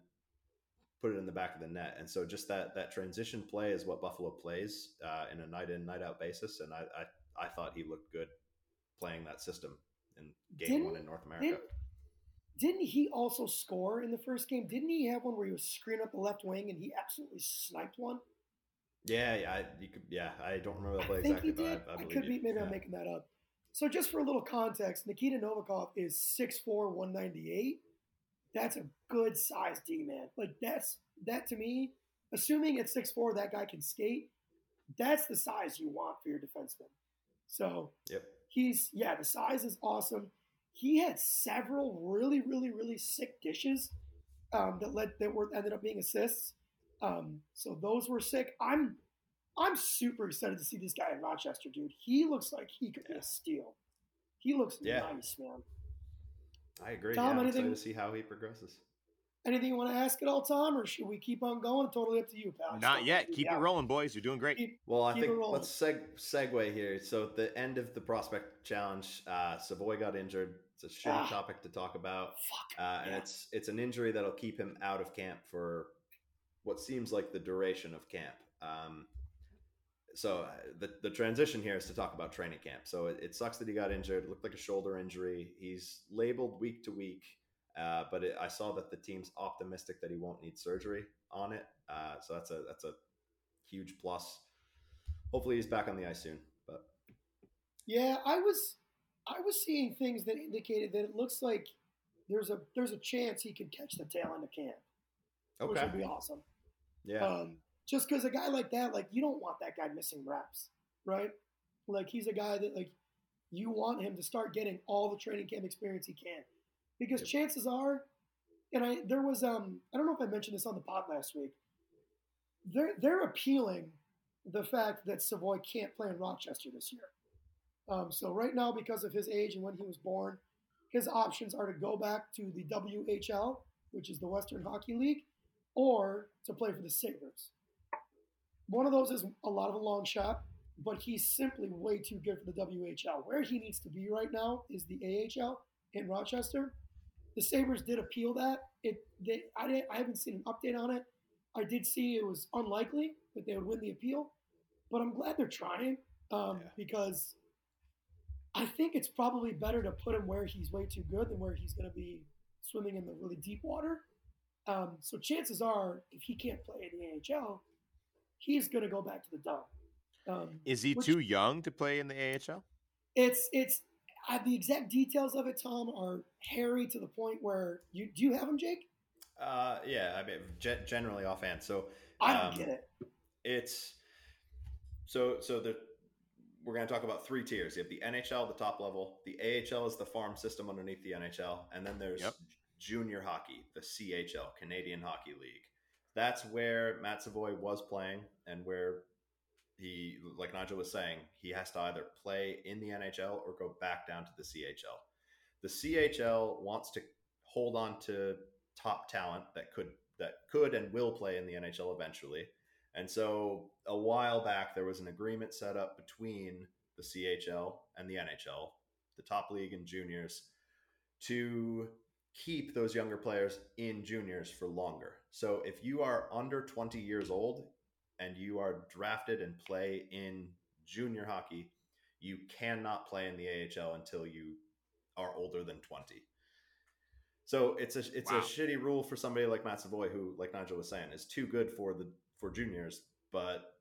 put it in the back of the net. And so just that that transition play is what Buffalo plays uh, in a night in night out basis. And I, I I thought he looked good playing that system in game Didn't- one in North America. Didn't, didn't he also score in the first game? Didn't he have one where he was screening up the left wing and he absolutely sniped one? yeah, yeah, I, you could, yeah. I don't remember that play I think exactly, he did. but I, I, I, could be. Maybe yeah. I'm making that up. So just for a little context, Nikita Novikov is 6'4", 198. That's a good size D man. Like that's that to me. Assuming at 6'4", that guy can skate. That's the size you want for your defenseman. So Yep. he's yeah, the size is awesome. He had several really, really, really sick dishes um, that led that were ended up being assists. Um, so those were sick. I'm I'm super excited to see this guy in Rochester, dude. He looks like he could be a steal. He looks Yeah. nice, man. I agree. Tom, yeah, I'm anything- excited to see how he progresses. Anything you want to ask at all, Tom, or should we keep on going? Totally up to you, pal. Not yet. Keep Yeah. it rolling, boys. You're doing great. Keep- Well, I Keep think let's seg- segue here. So at the end of the prospect challenge, uh, Savoie got injured. It's a shitty Ah. topic to talk about, Fuck. uh, and Yeah. it's it's an injury that'll keep him out of camp for what seems like the duration of camp. Um, so uh, the the transition here is to talk about training camp. So it, it sucks that he got injured. It looked like a shoulder injury. He's labeled week to week, uh, but it, I saw that the team's optimistic that he won't need surgery on it. Uh, so that's a that's a huge plus. Hopefully he's back on the ice soon. But Yeah, I was I was seeing things that indicated that it looks like there's a there's a chance he could catch the tail end of camp, which okay, would be awesome. yeah, Um, just because a guy like that, like you don't want that guy missing reps, right? Like he's a guy that like you want him to start getting all the training camp experience he can, because Yep. chances are, and I there was um I don't know if I mentioned this on the pod last week. They're they're appealing the fact that Savoie can't play in Rochester this year. Um, so right now, because of his age and when he was born, his options are to go back to the WHL, which is the Western Hockey League, or to play for the Sabres. One of those is a lot of a long shot, but he's simply way too good for the WHL. Where he needs to be right now is the AHL in Rochester. The Sabres did appeal that. It they I didn't I haven't seen an update on it. I did see it was unlikely that they would win the appeal, but I'm glad they're trying um, Yeah. because I think it's probably better to put him where he's way too good than where he's going to be swimming in the really deep water. Um, so chances are, if he can't play in the AHL, he's going to go back to the dump. Um, Is he Which- too young to play in the AHL? it's it's uh, the exact details of it, Tom, are hairy to the point where you do you have him, Jake? uh, yeah. I mean, ge- generally offhand. So I don't Um, get it. it's so so the we're going to talk about three tiers. You have the NHL, the top level. The AHL is the farm system underneath the NHL, and then there's Yep. junior hockey, the CHL, Canadian Hockey League. That's where Matt Savoie was playing, and where he, like Nigel was saying, he has to either play in the NHL or go back down to the CHL. The CHL wants to hold on to top talent that could that could and will play in the NHL eventually. And so a while back, there was an agreement set up between the CHL and the NHL, the top league and juniors, to keep those younger players in juniors for longer. So if you are under 20 years old and you are drafted and play in junior hockey, you cannot play in the AHL until you are older than 20. So it's a it's Wow. a shitty rule for somebody like Matt Savoie, who, like Nigel was saying, is too good for the for juniors, but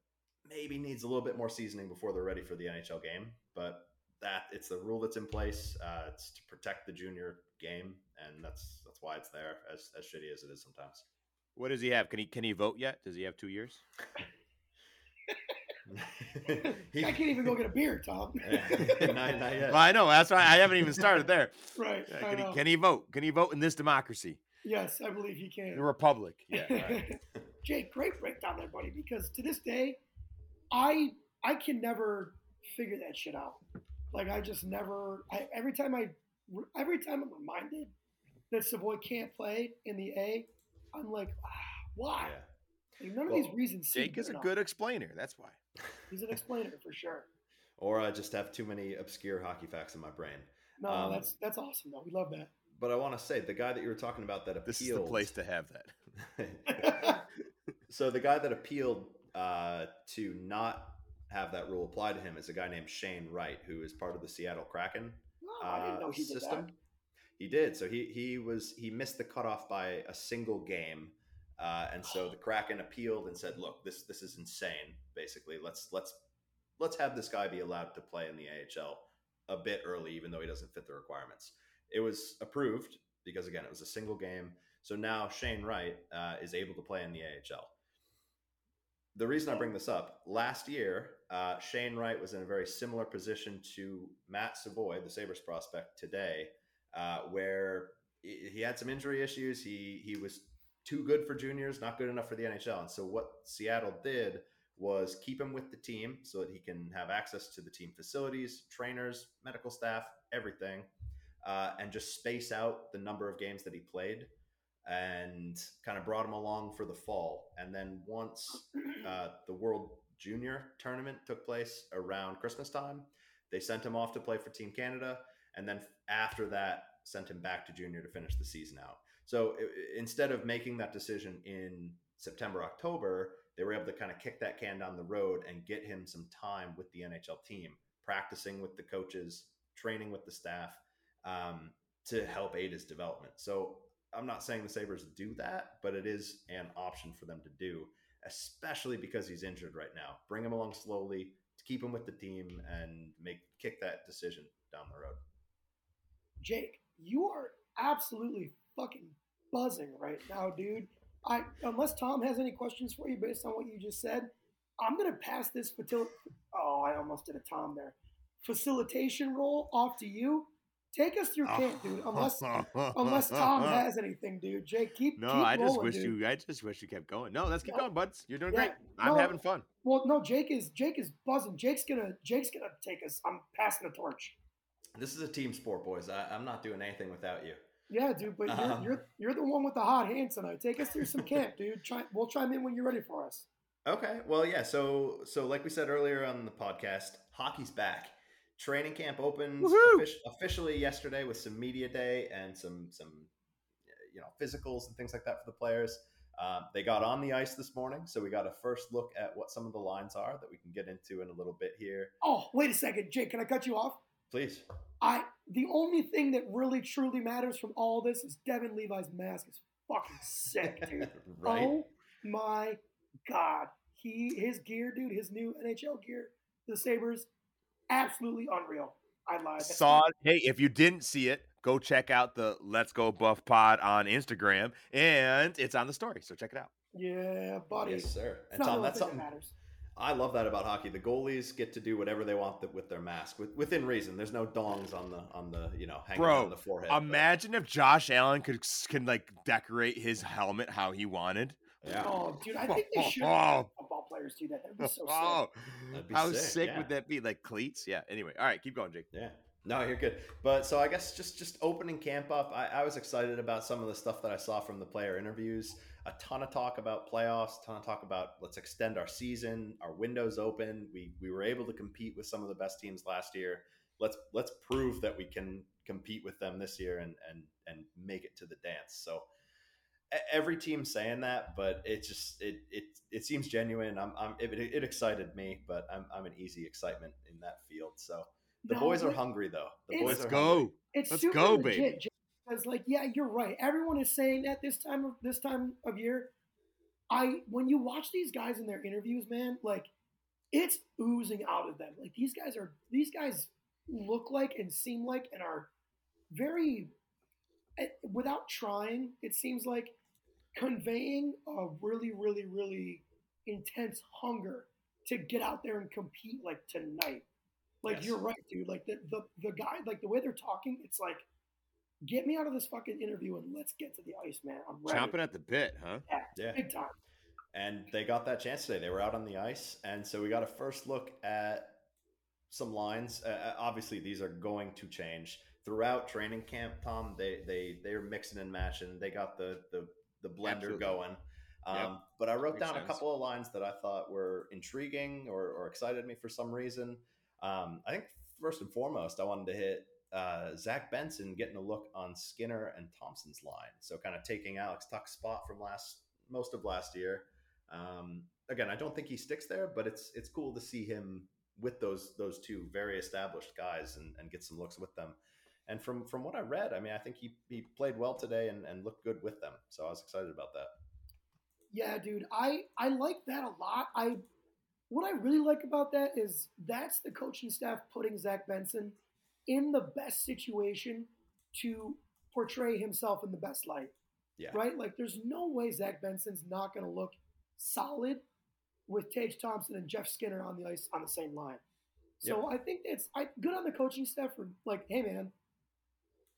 maybe needs a little bit more seasoning before they're ready for the NHL game. But that it's the rule that's in place. Uh, it's to protect the junior game, and that's that's why it's there. As as shitty as it is sometimes. What does he have? Can he can he vote yet? Does he have two years? He- I can't even go get a beer, Tom. not, not yet. Well, I know. That's why I haven't even started there. right. Uh, Can he, can he vote? Can he vote in this democracy, yes, I believe he can. the republic? Yeah. right. Jake, great breakdown there, buddy. Because to this day, I I can never figure that shit out. Like I just never. I, every time I every time I'm reminded that Savoie can't play in the A, I'm like, ah, why? Yeah. Like, none of these reasons. seem Jake is a enough. good explainer. That's why. He's an explainer for sure. Or I just have too many obscure hockey facts in my brain. No, Um, that's that's awesome though. We love that. But I want to say the guy that you were talking about that appealed. This is the place to have that. so the guy that appealed uh, to not have that rule apply to him is a guy named Shane Wright, who is part of the Seattle Kraken No, I didn't uh, know he did system. He did. So he he was he missed the cutoff by a single game, uh, and so the Kraken appealed and said, "Look, this this is insane. Basically, let's let's let's have this guy be allowed to play in the AHL a bit early, even though he doesn't fit the requirements." It was approved because again, it was a single game. So now Shane Wright uh, is able to play in the AHL. The reason I bring this up, last year, uh, Shane Wright was in a very similar position to Matt Savoie, the Sabres prospect today, uh, where he had some injury issues. He he was too good for juniors, not good enough for the NHL. And so what Seattle did was keep him with the team so that he can have access to the team facilities, trainers, medical staff, everything, uh, and just space out the number of games that he played. and kind of brought him along for the fall. And then once uh, the World Junior tournament took place around Christmas time, they sent him off to play for Team Canada. And then after that, sent him back to junior to finish the season out. So i- instead of making that decision in September, October, they were able to kind of kick that can down the road and get him some time with the NHL team, practicing with the coaches, training with the staff um, to help aid his development. So I'm not saying the Sabres do that, but it is an option for them to do, especially because he's injured right now. Bring him along slowly to keep him with the team and make kick that decision down the road. Jake, you are absolutely fucking buzzing right now, dude. I unless Tom has any questions for you based on what you just said, I'm gonna pass this facil- Oh, I almost did a Tom there. Facilitation role off to you. Take us through camp, dude. Unless unless Tom has anything, dude. Jake, keep going. No, keep I just rolling, wish dude. you. I just wish you kept going. No, let's keep No. going, buds. You're doing Yeah, great. I'm no. having fun. Well, no, Jake is Jake is buzzing. Jake's gonna Jake's gonna take us. I'm passing the torch. This is a team sport, boys. I, I'm not doing anything without you. Yeah, dude, but you're, Um, you're you're the one with the hot hand tonight. Take us through some camp, dude. Try, we'll chime in when you're ready for us. Okay. Well, yeah. So, so like we said earlier on the podcast, hockey's back. Training camp opens offic- officially yesterday with some media day and some some you know physicals and things like that for the players. Uh, they got on the ice this morning, so we got a first look at what some of the lines are that we can get into in a little bit here. Oh, wait a second, Jake. Can I cut you off? Please. I the only thing that really truly matters from all this is Devon Levi's mask is fucking sick, dude. right. Oh my god, he his gear, dude, his new NHL gear, the Sabres, absolutely unreal. I lied. That's Saw. Hey, if you didn't see it, go check out the Let's Go Buff Pod on Instagram, and it's on the story. So check it out. Yeah, buddy. Yes, sir. It's And not the Tom, that's thing that matters. I love that about hockey. The goalies get to do whatever they want with their mask, with, within reason. There's no dongs on the on the you know hanging Bro, on the forehead. but- Imagine if Josh Allen could can like decorate his helmet how he wanted. yeah. Oh, dude, I think they should Oh. have football players do that. That'd be so oh. sick. Oh, That'd be how sick, sick, yeah. would that be? Like cleats? Yeah. Anyway, all right, keep going, Jake. Yeah. No, you're good. But so I guess just just opening camp up, I, I was excited about some of the stuff that I saw from the player interviews. A ton of talk about playoffs, ton of talk about let's extend our season, our windows open. We we were able to compete with some of the best teams last year. Let's let's prove that we can compete with them this year and and and make it to the dance. So every team saying that, but it just it it it seems genuine. I'm I'm it, it excited me, but I'm I'm an easy excitement in that field. So the No, boys are hungry though. The boys Let's hungry. go. It's Let's super go, legit, baby. Because like, yeah, you're right. Everyone is saying that this time of this time of year. I when you watch these guys in their interviews, man, like it's oozing out of them. Like these guys are these guys look like and seem like and are very eh, without trying. It seems like conveying a really, really, really intense hunger to get out there and compete like tonight. Like Yes. you're right, dude. Like the, the the guy, like the way they're talking, it's like, get me out of this fucking interview and let's get to the ice, man. I'm ready. Chomping at the bit, huh? Yeah. Big time. And they got that chance today. They were out on the ice, and so we got a first look at some lines. Uh, obviously, these are going to change throughout training camp. Tom, they they they're mixing and matching. They got the the the blender Absolutely. going. Um, Yep. But I wrote Makes down a couple of lines that I thought were intriguing or, or excited me for some reason. Um, I think first and foremost, I wanted to hit uh, Zach Benson getting a look on Skinner and Thompson's line. So kind of taking Alex Tuch's spot from last most of last year. Um, again, I don't think he sticks there, but it's it's cool to see him with those those two very established guys and, and get some looks with them. And from from what I read, I mean, I think he, he played well today and, and looked good with them. So I was excited about that. Yeah, dude. I I like that a lot. I what I really like about that is that's the coaching staff putting Zach Benson in the best situation to portray himself in the best light. Yeah. Right? Like there's no way Zach Benson's not gonna look solid with Tage Thompson and Jeff Skinner on the ice on the same line. So I think it's I good on the coaching staff for like, hey man,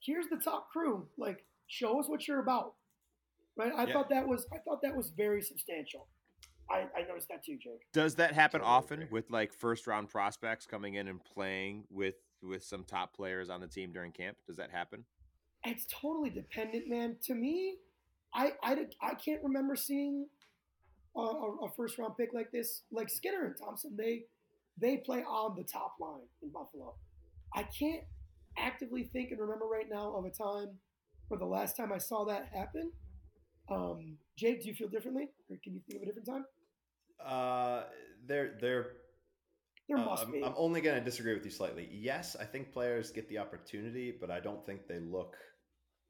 here's the top crew. Like, show us what you're about. Right? I Yeah. thought that was I thought that was very substantial. I, I noticed that too, Jake. Does that happen Totally often agree. with like first round prospects coming in and playing with with some top players on the team during camp? Does that happen? It's totally dependent, man. To me, I, I, I can't remember seeing a, a, first round pick like this, like Skinner and Thompson. They they play on the top line in Buffalo. I can't actively think and remember right now of a time or the last time I saw that happen. Um, Jake, do you feel differently, or can you think of a different time? Uh, there, there. There must uh, I'm, be. I'm only going to disagree with you slightly. Yes, I think players get the opportunity, but I don't think they look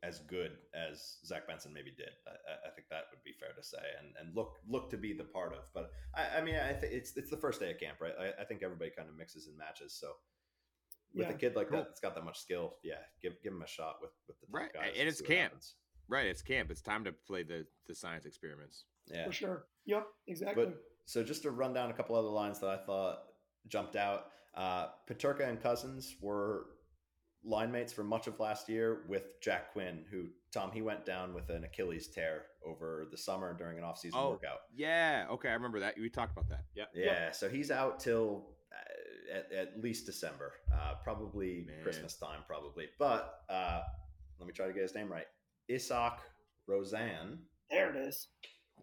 as good as Zach Benson maybe did. I, I, think that would be fair to say, and and look look to be the part of. But I, I mean, I think it's it's the first day of camp, right? I, I think everybody kind of mixes and matches. So with yeah, a kid like cool. that that's got that much skill, yeah, give give him a shot with with the right. Guys and it's camp, happens. right? It's camp. It's time to play the the science experiments. Yeah, for sure. Yep, exactly. But so just to run down a couple other lines that I thought jumped out. Uh, Peterka and Cozens were line mates for much of last year with Jack Quinn, who Tom he went down with an Achilles tear over the summer during an offseason oh, workout. Yeah, okay, I remember that. We talked about that. Yeah, yeah. Yep. So he's out till uh, at, at, least December, uh, probably Man. Christmas time, probably. But uh, let me try to get his name right. Isak Rosén. There it is.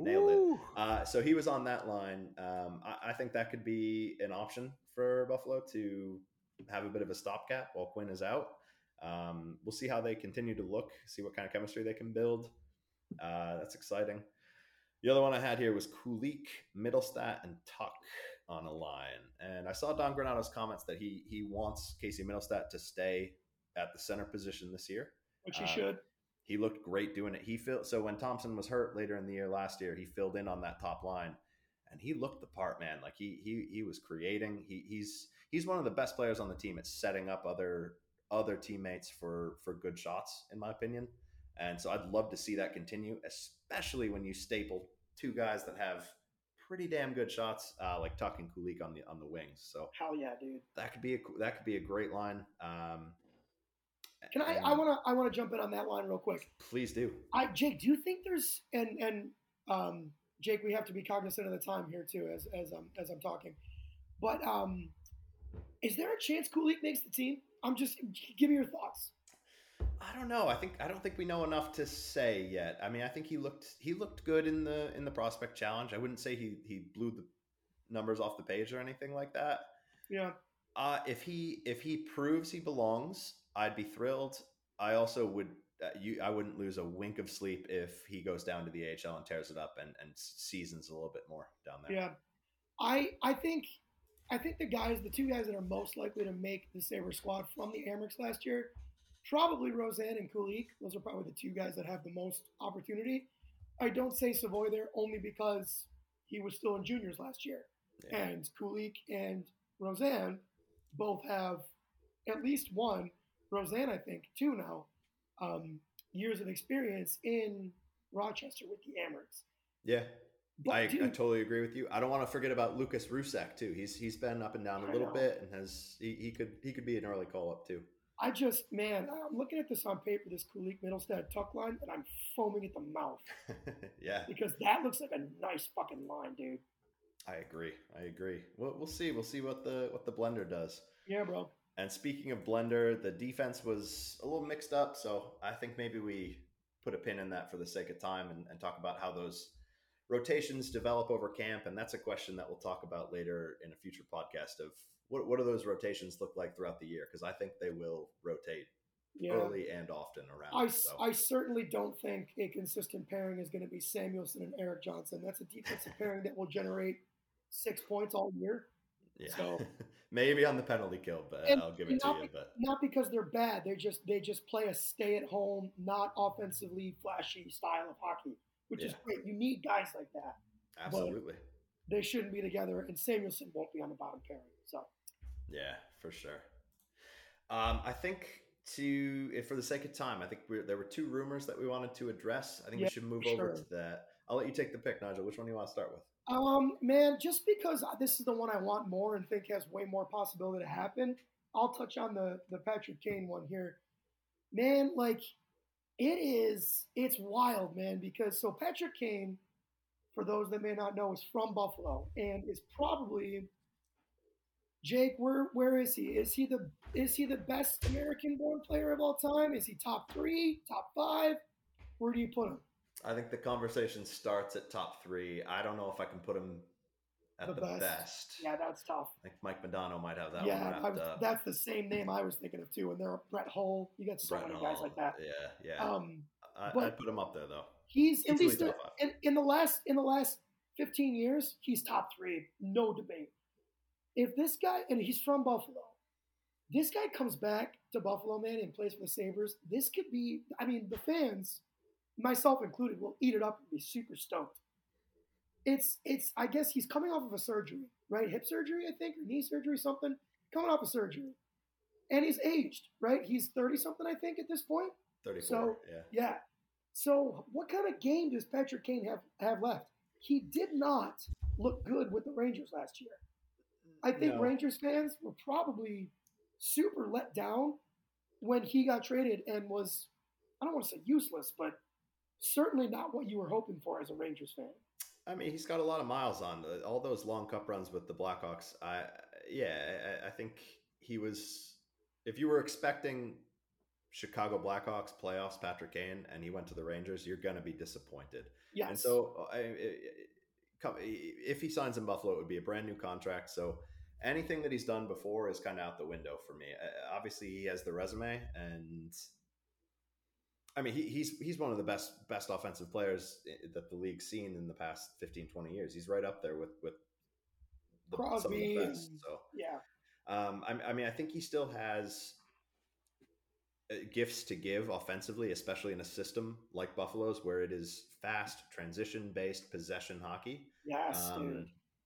Nailed Ooh. it. Uh, so he was on that line. Um, I, I think that could be an option for Buffalo to have a bit of a stopgap while Quinn is out. Um, we'll see how they continue to look, see what kind of chemistry they can build. Uh, that's exciting. The other one I had here was Kulich, Mittelstadt, and Tuch on a line. And I saw Don Granato's comments that he he wants Casey Mittelstadt to stay at the center position this year. Which he uh, should. He looked great doing it. He filled so when Thompson was hurt later in the year last year, he filled in on that top line, and he looked the part, man. Like he he he was creating. He he's he's one of the best players on the team at setting up other other teammates for for good shots, in my opinion. And so I'd love to see that continue, especially when you staple two guys that have pretty damn good shots, uh, like Tuch and Kulich on the on the wings. So hell yeah, dude. That could be a that could be a great line. Um, Can I? I want to I want to jump in on that line real quick. Please do. I Jake, do you think there's and and um, Jake, we have to be cognizant of the time here too, as as I'm as I'm talking. But um, is there a chance Kulich makes the team? I'm just give me your thoughts. I don't know. I think I don't think we know enough to say yet. I mean, I think he looked he looked good in the in the prospect challenge. I wouldn't say he he blew the numbers off the page or anything like that. Yeah. Uh, if he if he proves he belongs, I'd be thrilled. I also would uh, you I wouldn't lose a wink of sleep if he goes down to the AHL and tears it up and and seasons a little bit more down there. Yeah. I I think I think the guys, the two guys that are most likely to make the Sabre squad from the Amerks last year, probably Roseanne and Kulich. Those are probably the two guys that have the most opportunity. I don't say Savoie there only because he was still in juniors last year. Yeah. And Kulich and Roseanne both have at least one, Rosén, I think, too now, um, years of experience in Rochester with the Amerks. Yeah. But I, dude, I totally agree with you. I don't want to forget about Lukas Rousek too. He's he's been up and down a little bit and has he, he could he could be an early call up too. I just man, I'm looking at this on paper, this Kulich Mittelstadt Tuch line, and I'm foaming at the mouth. yeah, because that looks like a nice fucking line, dude. I agree. I agree. We'll, we'll see. We'll see what the what the blender does. Yeah, bro. And speaking of blender, the defense was a little mixed up, so I think maybe we put a pin in that for the sake of time and, and talk about how those rotations develop over camp, and that's a question that we'll talk about later in a future podcast. Of what what do those rotations look like throughout the year? Because I think they will rotate yeah. early and often around. I, so. I certainly don't think a consistent pairing is going to be Samuelsson and Erik Johnson. That's a defensive pairing that will generate six points all year. Yeah. So maybe on the penalty kill, but I'll give it to you. But not because they're bad. They just they just play a stay at home, not offensively flashy style of hockey which yeah. is great. You need guys like that. Absolutely. They shouldn't be together, and Samuelsson won't be on the bottom pairing. So. Yeah, for sure. Um, I think to, if for the sake of time, I think there were two rumors that we wanted to address. I think yeah, we should move over sure. to that. I'll let you take the pick, Nigel. Which one do you want to start with? Um, man, just because this is the one I want more and think has way more possibility to happen, I'll touch on the the Patrick Kane one here. Man, like it is it's wild, man, because so Patrick Kane, for those that may not know, is from Buffalo and is probably Jake, where where is he? Is he the is he the best American born player of all time? Is he top three, top five? Where do you put him? I think the conversation starts at top three. I don't know if I can put him at The the, best. best. Yeah, that's tough. I think Mike Modano might have that yeah, one I wrapped was, up. that's the same name I was thinking of too. And there are Brett Hull. You got so Brett many guys like that. Yeah, yeah. Um, I, I'd put him up there though. he's at least in, top five. in, in the last in the last 15 years, he's top three, no debate. If this guy and he's from Buffalo, this guy comes back to Buffalo, man, and plays for the Sabres. This could be. I mean, the fans, myself included, will eat it up and be super stoked. It's it's. I guess he's coming off of a surgery, right? Hip surgery, I think, or knee surgery, something. Coming off a surgery, and he's aged, right? He's 30 something, I think, at this point. 34. So- yeah. Yeah. So what kind of game does Patrick Kane have, have left? He did not look good with the Rangers last year. I think No. Rangers fans were probably super let down when he got traded and was, I don't want to say useless, but certainly not what you were hoping for as a Rangers fan. I mean, he's got a lot of miles on the, all those long cup runs with the Blackhawks. I yeah, I, I think he was. If you were expecting Chicago Blackhawks playoffs, Patrick Kane, and he went to the Rangers, you're going to be disappointed. Yes. And so, I, I- if he signs in Buffalo, it would be a brand new contract. So anything that he's done before is kind of out the window for me. Uh, Obviously, he has the resume, and I mean, he, he's he's one of the best best offensive players that the league's seen in the past 15, 20 years. He's right up there with with the, Crosby the best. So. yeah. Um, I, I mean, I think he still has uh, gifts to give offensively, especially in a system like Buffalo's, where it is fast, transition based possession hockey. Yes, Um, dude.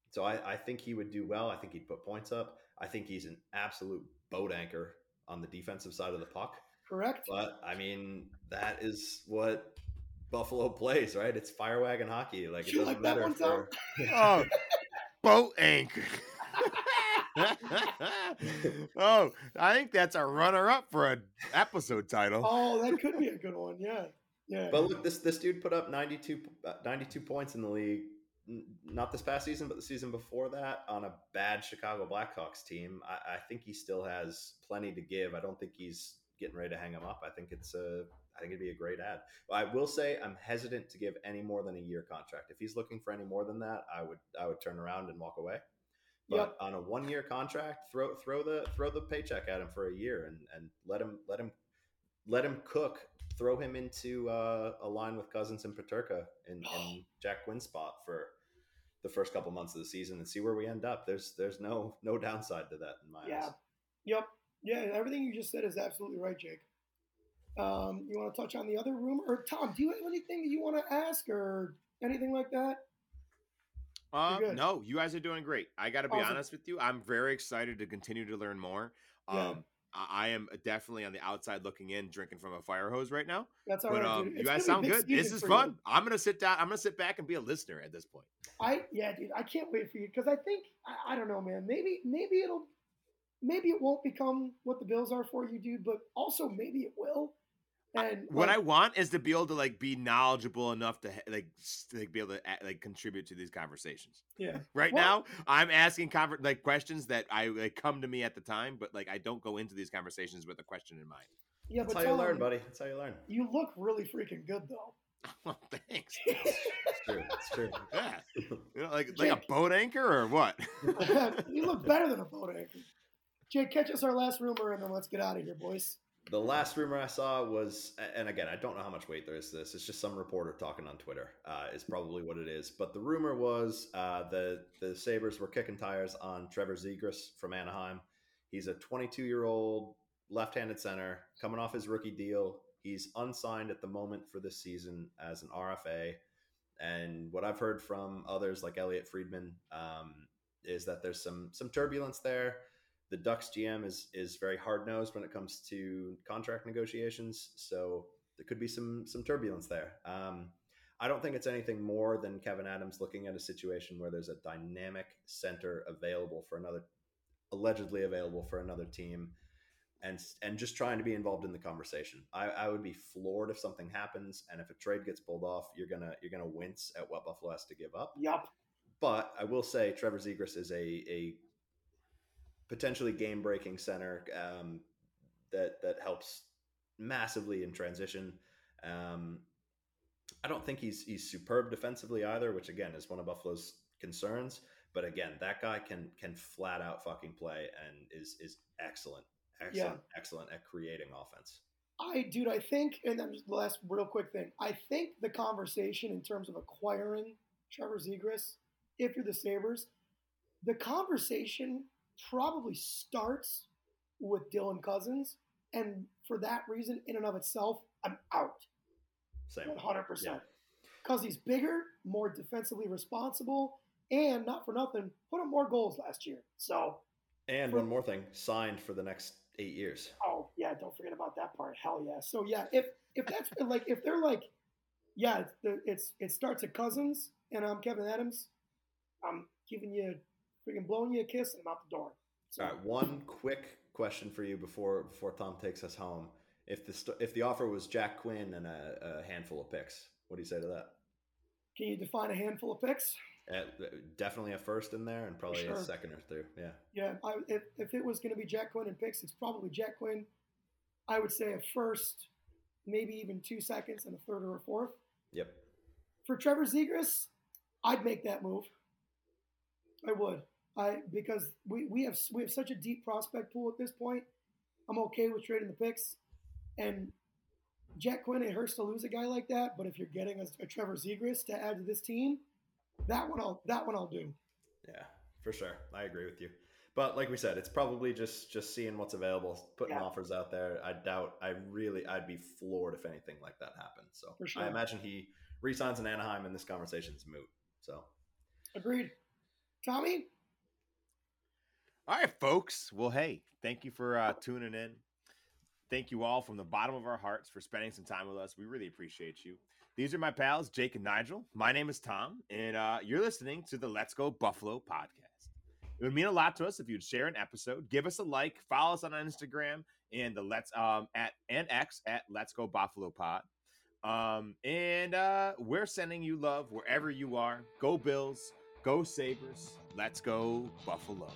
so I, I think he would do well. I think he'd put points up. I think he's an absolute boat anchor on the defensive side of the puck. Correct? But I mean, that is what Buffalo plays, right? It's fire wagon hockey. Like it You doesn't like that matter one, Tom? for Oh, boat anchor. oh, I think that's a runner-up for an episode title. Oh, that could be a good one. Yeah. Yeah. But look, this this dude put up 92, uh, 92 points in the league, not this past season, but the season before that on a bad Chicago Blackhawks team. I, I think he still has plenty to give. I don't think he's getting ready to hang him up. I think it's a, I think it'd be a great ad. But I will say I'm hesitant to give any more than a year contract. If he's looking for any more than that, I would I would turn around and walk away. But Yep. on a one year contract, throw throw the throw the paycheck at him for a year and and let him let him let him cook. Throw him into uh, a line with Cozens and Peterka in, in Jack Quinn's spot for the first couple months of the season and see where we end up. There's there's no no downside to that in my Yeah. eyes. Yep. Yeah, everything you just said is absolutely right, Jake. Um, you want to touch on the other rumor? Or Tom, do you have anything that you want to ask or anything like that? Um, no, you guys are doing great. I got to be Awesome. honest with you. I'm very excited to continue to learn more. Um, Yeah. I, I am definitely on the outside looking in, drinking from a fire hose right now. That's all but right, um, you guys sound good. This is fun. you. I'm gonna sit down. I'm gonna sit back and be a listener at this point. I yeah, dude. I can't wait for you because I think I, I don't know, man. Maybe maybe it'll maybe it won't become what the Bills are for you, dude. But also maybe it will. And What I want is to be able to like be knowledgeable enough to like s- like be able to like contribute to these conversations. yeah Right Well- now, I'm asking conver- like questions that I like come to me at the time, but like I don't go into these conversations with a question in mind. yeah, That's but how you Tom, learn, buddy. That's how you learn. You look really freaking good though. Well, thanks. It's true. It's true. Yeah, you know, like like a boat anchor or what? you look better than a boat anchor. Jake, catch us our last rumor, and then let's get out of here, boys. The last rumor I saw was, and again, I don't know how much weight there is to this. It's just some reporter talking on Twitter. Uh, is probably what it is. But the rumor was uh, the the Sabres were kicking tires on Trevor Zegras from Anaheim. He's a 22 year old left-handed center coming off his rookie deal. He's unsigned at the moment for this season as an RFA. And what I've heard from others like Elliotte Friedman um, is that there's some some turbulence there the Ducks GM is is very hard nosed when it comes to contract negotiations, so there could be some some turbulence there. Um, I don't think it's anything more than Kevyn Adams looking at a situation where there's a dynamic center available for another, allegedly available for another team, and and just trying to be involved in the conversation. I, I would be floored if something happens, and if a trade gets pulled off, you're gonna you're gonna wince at what Buffalo has to give up. Yep. But I will say Trevor Zegras is a a potentially game breaking center um, that that helps massively in transition. Um, I don't think he's he's superb defensively either, which again is one of Buffalo's concerns. But again, that guy can can flat out fucking play and is is excellent, excellent, yeah. excellent at creating offense. I, dude, I think, and then just the last real quick thing. I think the conversation in terms of acquiring Trevor Zegras, if you're the Sabres, the conversation probably starts with Dylan Cozens. And for that reason, in and of itself, I'm out. Same. 100%. Because yeah. he's bigger, more defensively responsible, and not for nothing, put up more goals last year. So. And for, one more thing, signed for the next eight years. Oh yeah, don't forget about that part. Hell yeah. So yeah, if if that's like if they're like, yeah, it's it's it starts at Cousins and I'm Kevyn Adams, I'm giving you freaking blowing you a kiss and I'm out the door. So. All right, one quick question for you before before Tom takes us home. If the if the offer was Jack Quinn and a, a handful of picks, what do you say to that? Can you define a handful of picks? At, definitely a first in there, and probably sure. a second or two. Yeah. Yeah. I, if if it was going to be Jack Quinn and picks, it's probably Jack Quinn. I would say a first, maybe even two seconds, and a third or a fourth. Yep. For Trevor Zegras, I'd make that move. I would. I because we, we have we have such a deep prospect pool at this point. I'm okay with trading the picks, and Jack Quinn. It hurts to lose a guy like that, but if you're getting a, a Trevor Zegras to add to this team, that one I'll that one I'll do. Yeah, for sure. I agree with you. But like we said, it's probably just just seeing what's available, putting yeah. offers out there. I doubt. I really, I'd be floored if anything like that happened. So sure. I imagine he resigns in Anaheim, and this conversation's moot. So agreed. Tommy. All right, folks. Well, hey, thank you for uh, tuning in. Thank you all from the bottom of our hearts for spending some time with us. We really appreciate you. These are my pals, Jake and Nigel. My name is Tom, and uh, you're listening to the Let's Go Buffalo podcast. It would mean a lot to us if you'd share an episode, give us a like, follow us on Instagram and the Let's um at and X at Let's Go Buffalo Pod. Um, and uh, we're sending you love wherever you are. Go Bills, go Sabres, let's go Buffalo.